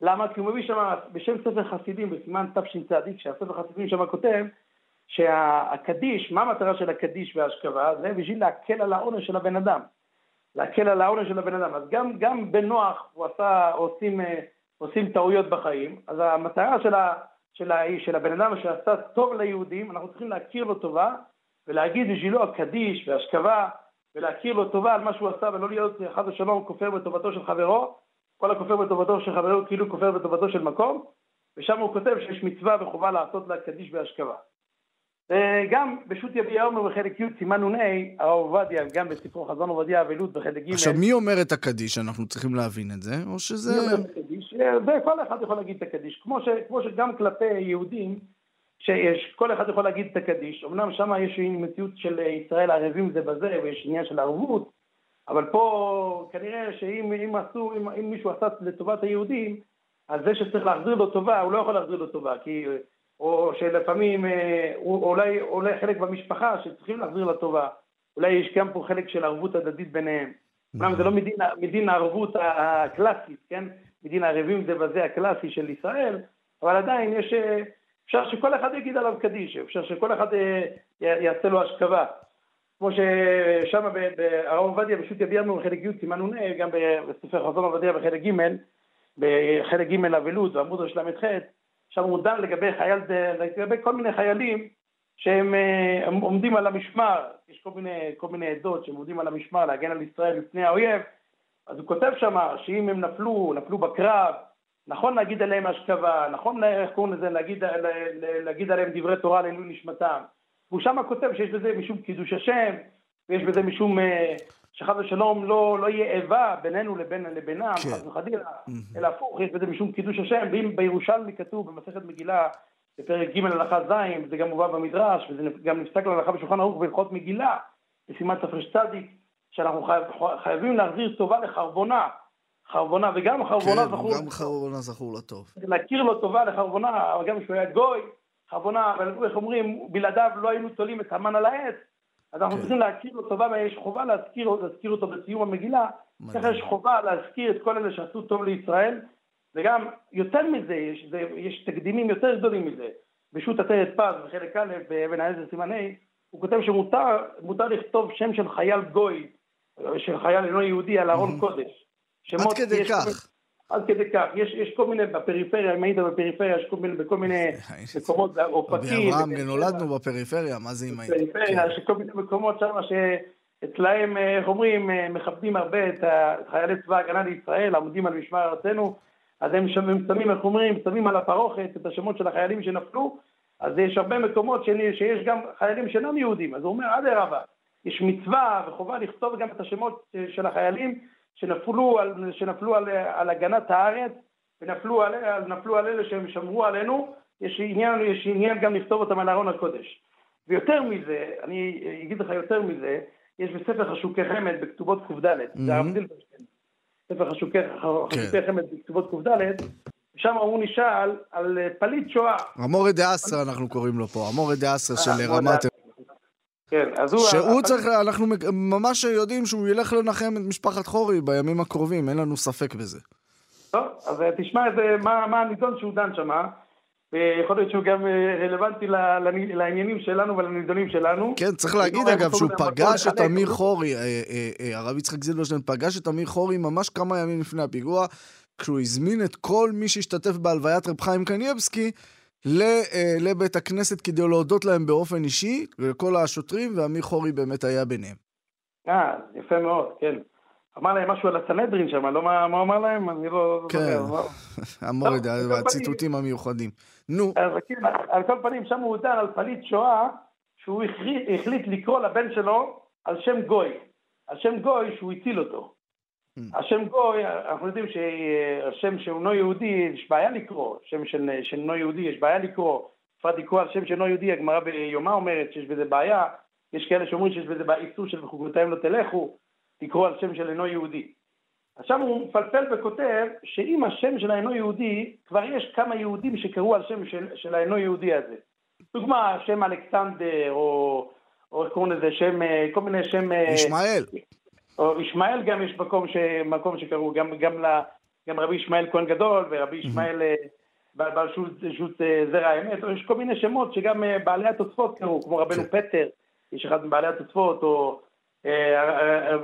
למה? כי הוא מביא שם בשם ספר חסידים בסימן תשצ"ד, שהספר חסידים שם כותב שהקדיש, מה המטרה של הקדיש וההשכבה? זה בשביל להקל על העונש של הבן אדם. להקל על העונש של הבן אדם. אז גם, גם בנוח הוא עשה, עושים, אה, עושים טעויות בחיים, אז המטרה של, ה, של, ה, של הבן אדם שעשה טוב ליהודים, אנחנו צריכים להכיר לו טובה ולהגיד בשבילו הקדיש והשכבה ולהכיר לו טובה על מה שהוא עשה ולא להיות חס ושלום כופר בטובתו של חברו, כל הכופר בטובתו של חברו כאילו כופר בטובתו של מקום, ושם הוא כותב שיש מצווה וחובה לעשות לה קדיש והשכבה. וגם בשו"ת יביע עומר בחלק י' סימן נ"ה, הרב עובדיה, גם בספרו חזון עובדיה אבלות בחלק ג', עכשיו, מי אומר את הקדיש? אנחנו צריכים להבין את זה, או שזה... מי אומר את הקדיש? וכל אחד יכול להגיד את הקדיש, כמו, ש, כמו שגם כלפי יהודים, שיש, כל אחד יכול להגיד את הקדיש, אמנם שם יש מציאות של ישראל ערבים זה בזה, ויש עניין של ערבות, אבל פה כנראה שאם אם עשו, אם, אם מישהו עשה לטובת היהודים, אז זה שצריך להחזיר לו טובה, הוא לא יכול להחזיר לו טובה, כי, או שלפעמים אה, הוא אולי עולה חלק במשפחה שצריכים להחזיר לה טובה, אולי יש גם פה חלק של ערבות הדדית ביניהם. אומנם זה לא מדין, מדין הערבות הקלאסית, כן? מדין הערבים זה בזה הקלאסי של ישראל, אבל עדיין יש, אה, אפשר שכל אחד יגיד עליו קדיש, אפשר שכל אחד אה, יעשה לו השכבה. כמו ששם הרב עובדיה פשוט יביע לנו בחלק י' סימן נ"ה, גם בספר חזון עובדיה בחלק ג', בחלק ג' אבלות ועמוד הל"ח, שם הוא דן לגבי חייל, לגבי כל מיני חיילים שהם אה, עומדים על המשמר, יש כל מיני, כל מיני עדות שהם עומדים על המשמר להגן על ישראל מפני האויב, אז הוא כותב שם שאם הם נפלו, נפלו בקרב, נכון להגיד עליהם השכבה, נכון, איך קוראים לזה, להגיד, להגיד עליהם דברי תורה לעילוי נשמתם. והוא שם כותב שיש בזה משום קידוש השם, ויש בזה משום אה, שחס ושלום לא, לא יהיה איבה בינינו לבין לבינם, כן. חס וחלילה, אלא הפוך, יש בזה משום קידוש השם, ואם בירושלמי כתוב במסכת מגילה, בפרק ג' הלכה ז', זה גם מובא במדרש, וזה גם נפסק להלכה בשולחן ערוך בהלכות מגילה, בסימן תרצ"ד, שאנחנו חייב, חייבים להחזיר טובה לחרבונה, חרבונה, וגם חרבונה כן, זכור, גם חרבונה זכור לטוב. להכיר לו טובה לחרבונה, אבל גם כשהוא היה גוי, חרבונה, אבל איך אומרים, בלעדיו לא היינו תולים את המן על העץ, אז אנחנו כן. צריכים להכיר לו טובה, ויש חובה להזכיר, להזכיר אותו בסיום המגילה. ככה יש חובה להזכיר את כל אלה שעשו טוב לישראל, וגם יותר מזה, יש, זה, יש תקדימים יותר גדולים מזה. בשו"ת עטרת פז, בחלק א', באבן העזר סימן ה', הוא כותב שמותר מותר לכתוב שם של חייל גוי, של חייל אינו יהודי על ארון קודש. עד כדי כך. עד כדי כך, יש, יש כל מיני בפריפריה, אם היית בפריפריה, יש כל מיני, בכל מיני מקומות, רבי אופקים, אברהם, שבע, נולדנו בפריפריה, מה זה אם היית? בפריפריה, יש כל מיני מקומות שם שאצלהם, אה, איך אומרים, אה, מכבדים הרבה את חיילי צבא ההגנה לישראל, העומדים על משמר ארצנו, אז הם שמים, איך אומרים, שמים על הפרוכת את השמות של החיילים שנפלו, אז יש הרבה מקומות שאני- שיש גם חיילים שאינם יהודים, אז הוא אומר, אדרבה, יש מצווה וחובה לכתוב גם את השמות אה, של החיילים שנפלו על, שנפלו על, על הגנת הארץ ונפלו על, על, נפלו על אלה שהם שמרו עלינו, יש עניין, יש עניין גם לכתוב אותם על ארון הקודש. ויותר מזה, אני אגיד לך יותר מזה, יש בספר חשוקי חמד בכתובות קד, זה הרב זילברשטיין, ספר חשוקי חשוקי חמד בכתובות קד, שם הוא נשאל על פליט שואה. המרא דאתרא אנחנו קוראים לו פה, המרא דאתרא של אה, רמת... כן, אז הוא... שהוא הפליט- צריך, אנחנו ממש יודעים שהוא ילך לנחם את משפחת חורי בימים הקרובים, אין לנו ספק בזה. טוב, אז אה, תשמע את זה, מה, מה הנידון שהוא דן שם, ויכול להיות שהוא גם אה, רלוונטי לעניינים שלנו ולנידונים שלנו. כן, צריך להגיד אגב שהוא פגש את אמיר חורי, אה, הרב יצחק זילברשטיין פגש את אמיר חורי ממש כמה ימים לפני הפיגוע, כשהוא הזמין את כל מי שהשתתף בהלוויית רב חיים אה, לבית הכנסת כדי להודות להם באופן אישי, לכל השוטרים, ואמיר חורי באמת היה ביניהם. אה, יפה מאוד, כן. אמר להם משהו על הסנהדרין שם, לא מה הוא אמר להם? אני לא... לא כן. על כל והציטוטים המיוחדים. נו, אז כן, על כל פנים, שם הוא דן על פליט שואה, שהוא החליט לקרוא לבן שלו על שם גוי. על שם גוי שהוא הציל אותו. Mm. השם גוי, אנחנו יודעים שהשם שאינו יהודי, יש בעיה לקרוא. שם של- שאינו יהודי, יש בעיה לקרוא. בפרט לקרוא על שם שאינו יהודי, הגמרא ביומה אומרת שיש בזה בעיה. יש כאלה שאומרים שיש בזה באיסור של וחוקותיהם לא תלכו, תקראו על שם של אינו יהודי. עכשיו הוא מפלפל וכותב שאם השם של האינו יהודי, כבר יש כמה יהודים שקראו על שם של, של האינו יהודי הזה. דוגמה, שם אלכסנדר, או, או איך קוראים לזה, שם, אה, כל מיני שם... אה, ישמעאל. או ישמעאל גם יש מקום, ש, מקום שקראו, גם, גם, ל, גם רבי ישמעאל כהן גדול, ורבי ישמעאל אה, בעל שות, שות זרע האמת, או יש כל מיני שמות שגם בעלי התוספות קראו, כמו רבנו כן. פטר, יש אחד מבעלי התוספות, או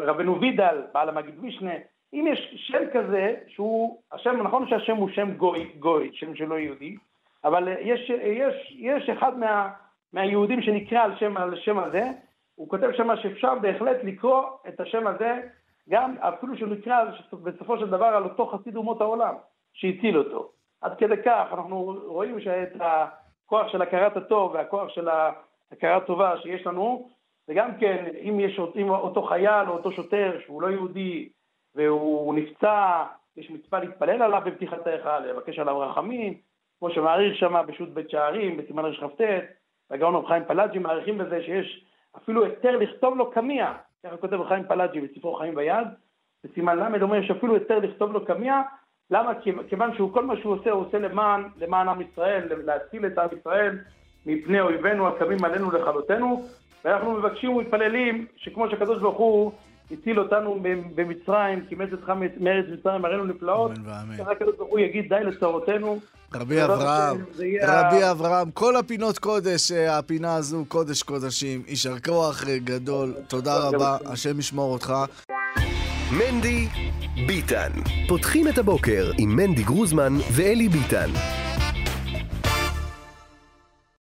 רבנו וידל, בעל המגיד וישנה. אם יש שם כזה, שהוא, השם, נכון שהשם הוא שם גוי, גוי, שם שלא יהודי, אבל יש, יש, יש אחד מה, מהיהודים שנקרא על שם, על שם הזה, הוא כותב שם שאפשר בהחלט לקרוא את השם הזה, גם אפילו שהוא נקרא בסופו של דבר על אותו חסיד אומות העולם, שהציל אותו. עד כדי כך אנחנו רואים שאת הכוח של הכרת הטוב והכוח של הכרת טובה שיש לנו, וגם כן, אם יש אם אותו חייל או אותו שוטר שהוא לא יהודי והוא נפצע, יש מצווה להתפלל עליו בפתיחת ההיכל, לבקש עליו רחמים, כמו שמעריך שם בשו"ת בית שערים, בסימן רכ"ט, והגאון רב חיים פלאג'י מעריכים בזה שיש אפילו היתר לכתוב לו קמיע, ככה כותב חיים פלאג'י בספרו חיים ביד, בסימן ל' אומר יש אפילו היתר לכתוב לו קמיע, למה? כיוון שהוא כל מה שהוא עושה, הוא עושה למען, למען עם ישראל, להציל את עם ישראל מפני אויבינו הקמים עלינו לכלותנו, ואנחנו מבקשים ומתפללים שכמו שהקדוש ברוך הוא הציל אותנו במצרים, כימץ אותך מארץ מצרים, הראינו נפלאות, אמן ואמן. ככה הקדוש ברוך הוא יגיד די לצרותינו. רבי אברהם, רבי אברהם, כל הפינות קודש, אה, הפינה הזו קודש קודשים, יישר כוח אה, גדול, תודה רבה, השם ישמור אותך. מנדי ביטן. פותחים את הבוקר עם מנדי גרוזמן ואלי ביטן.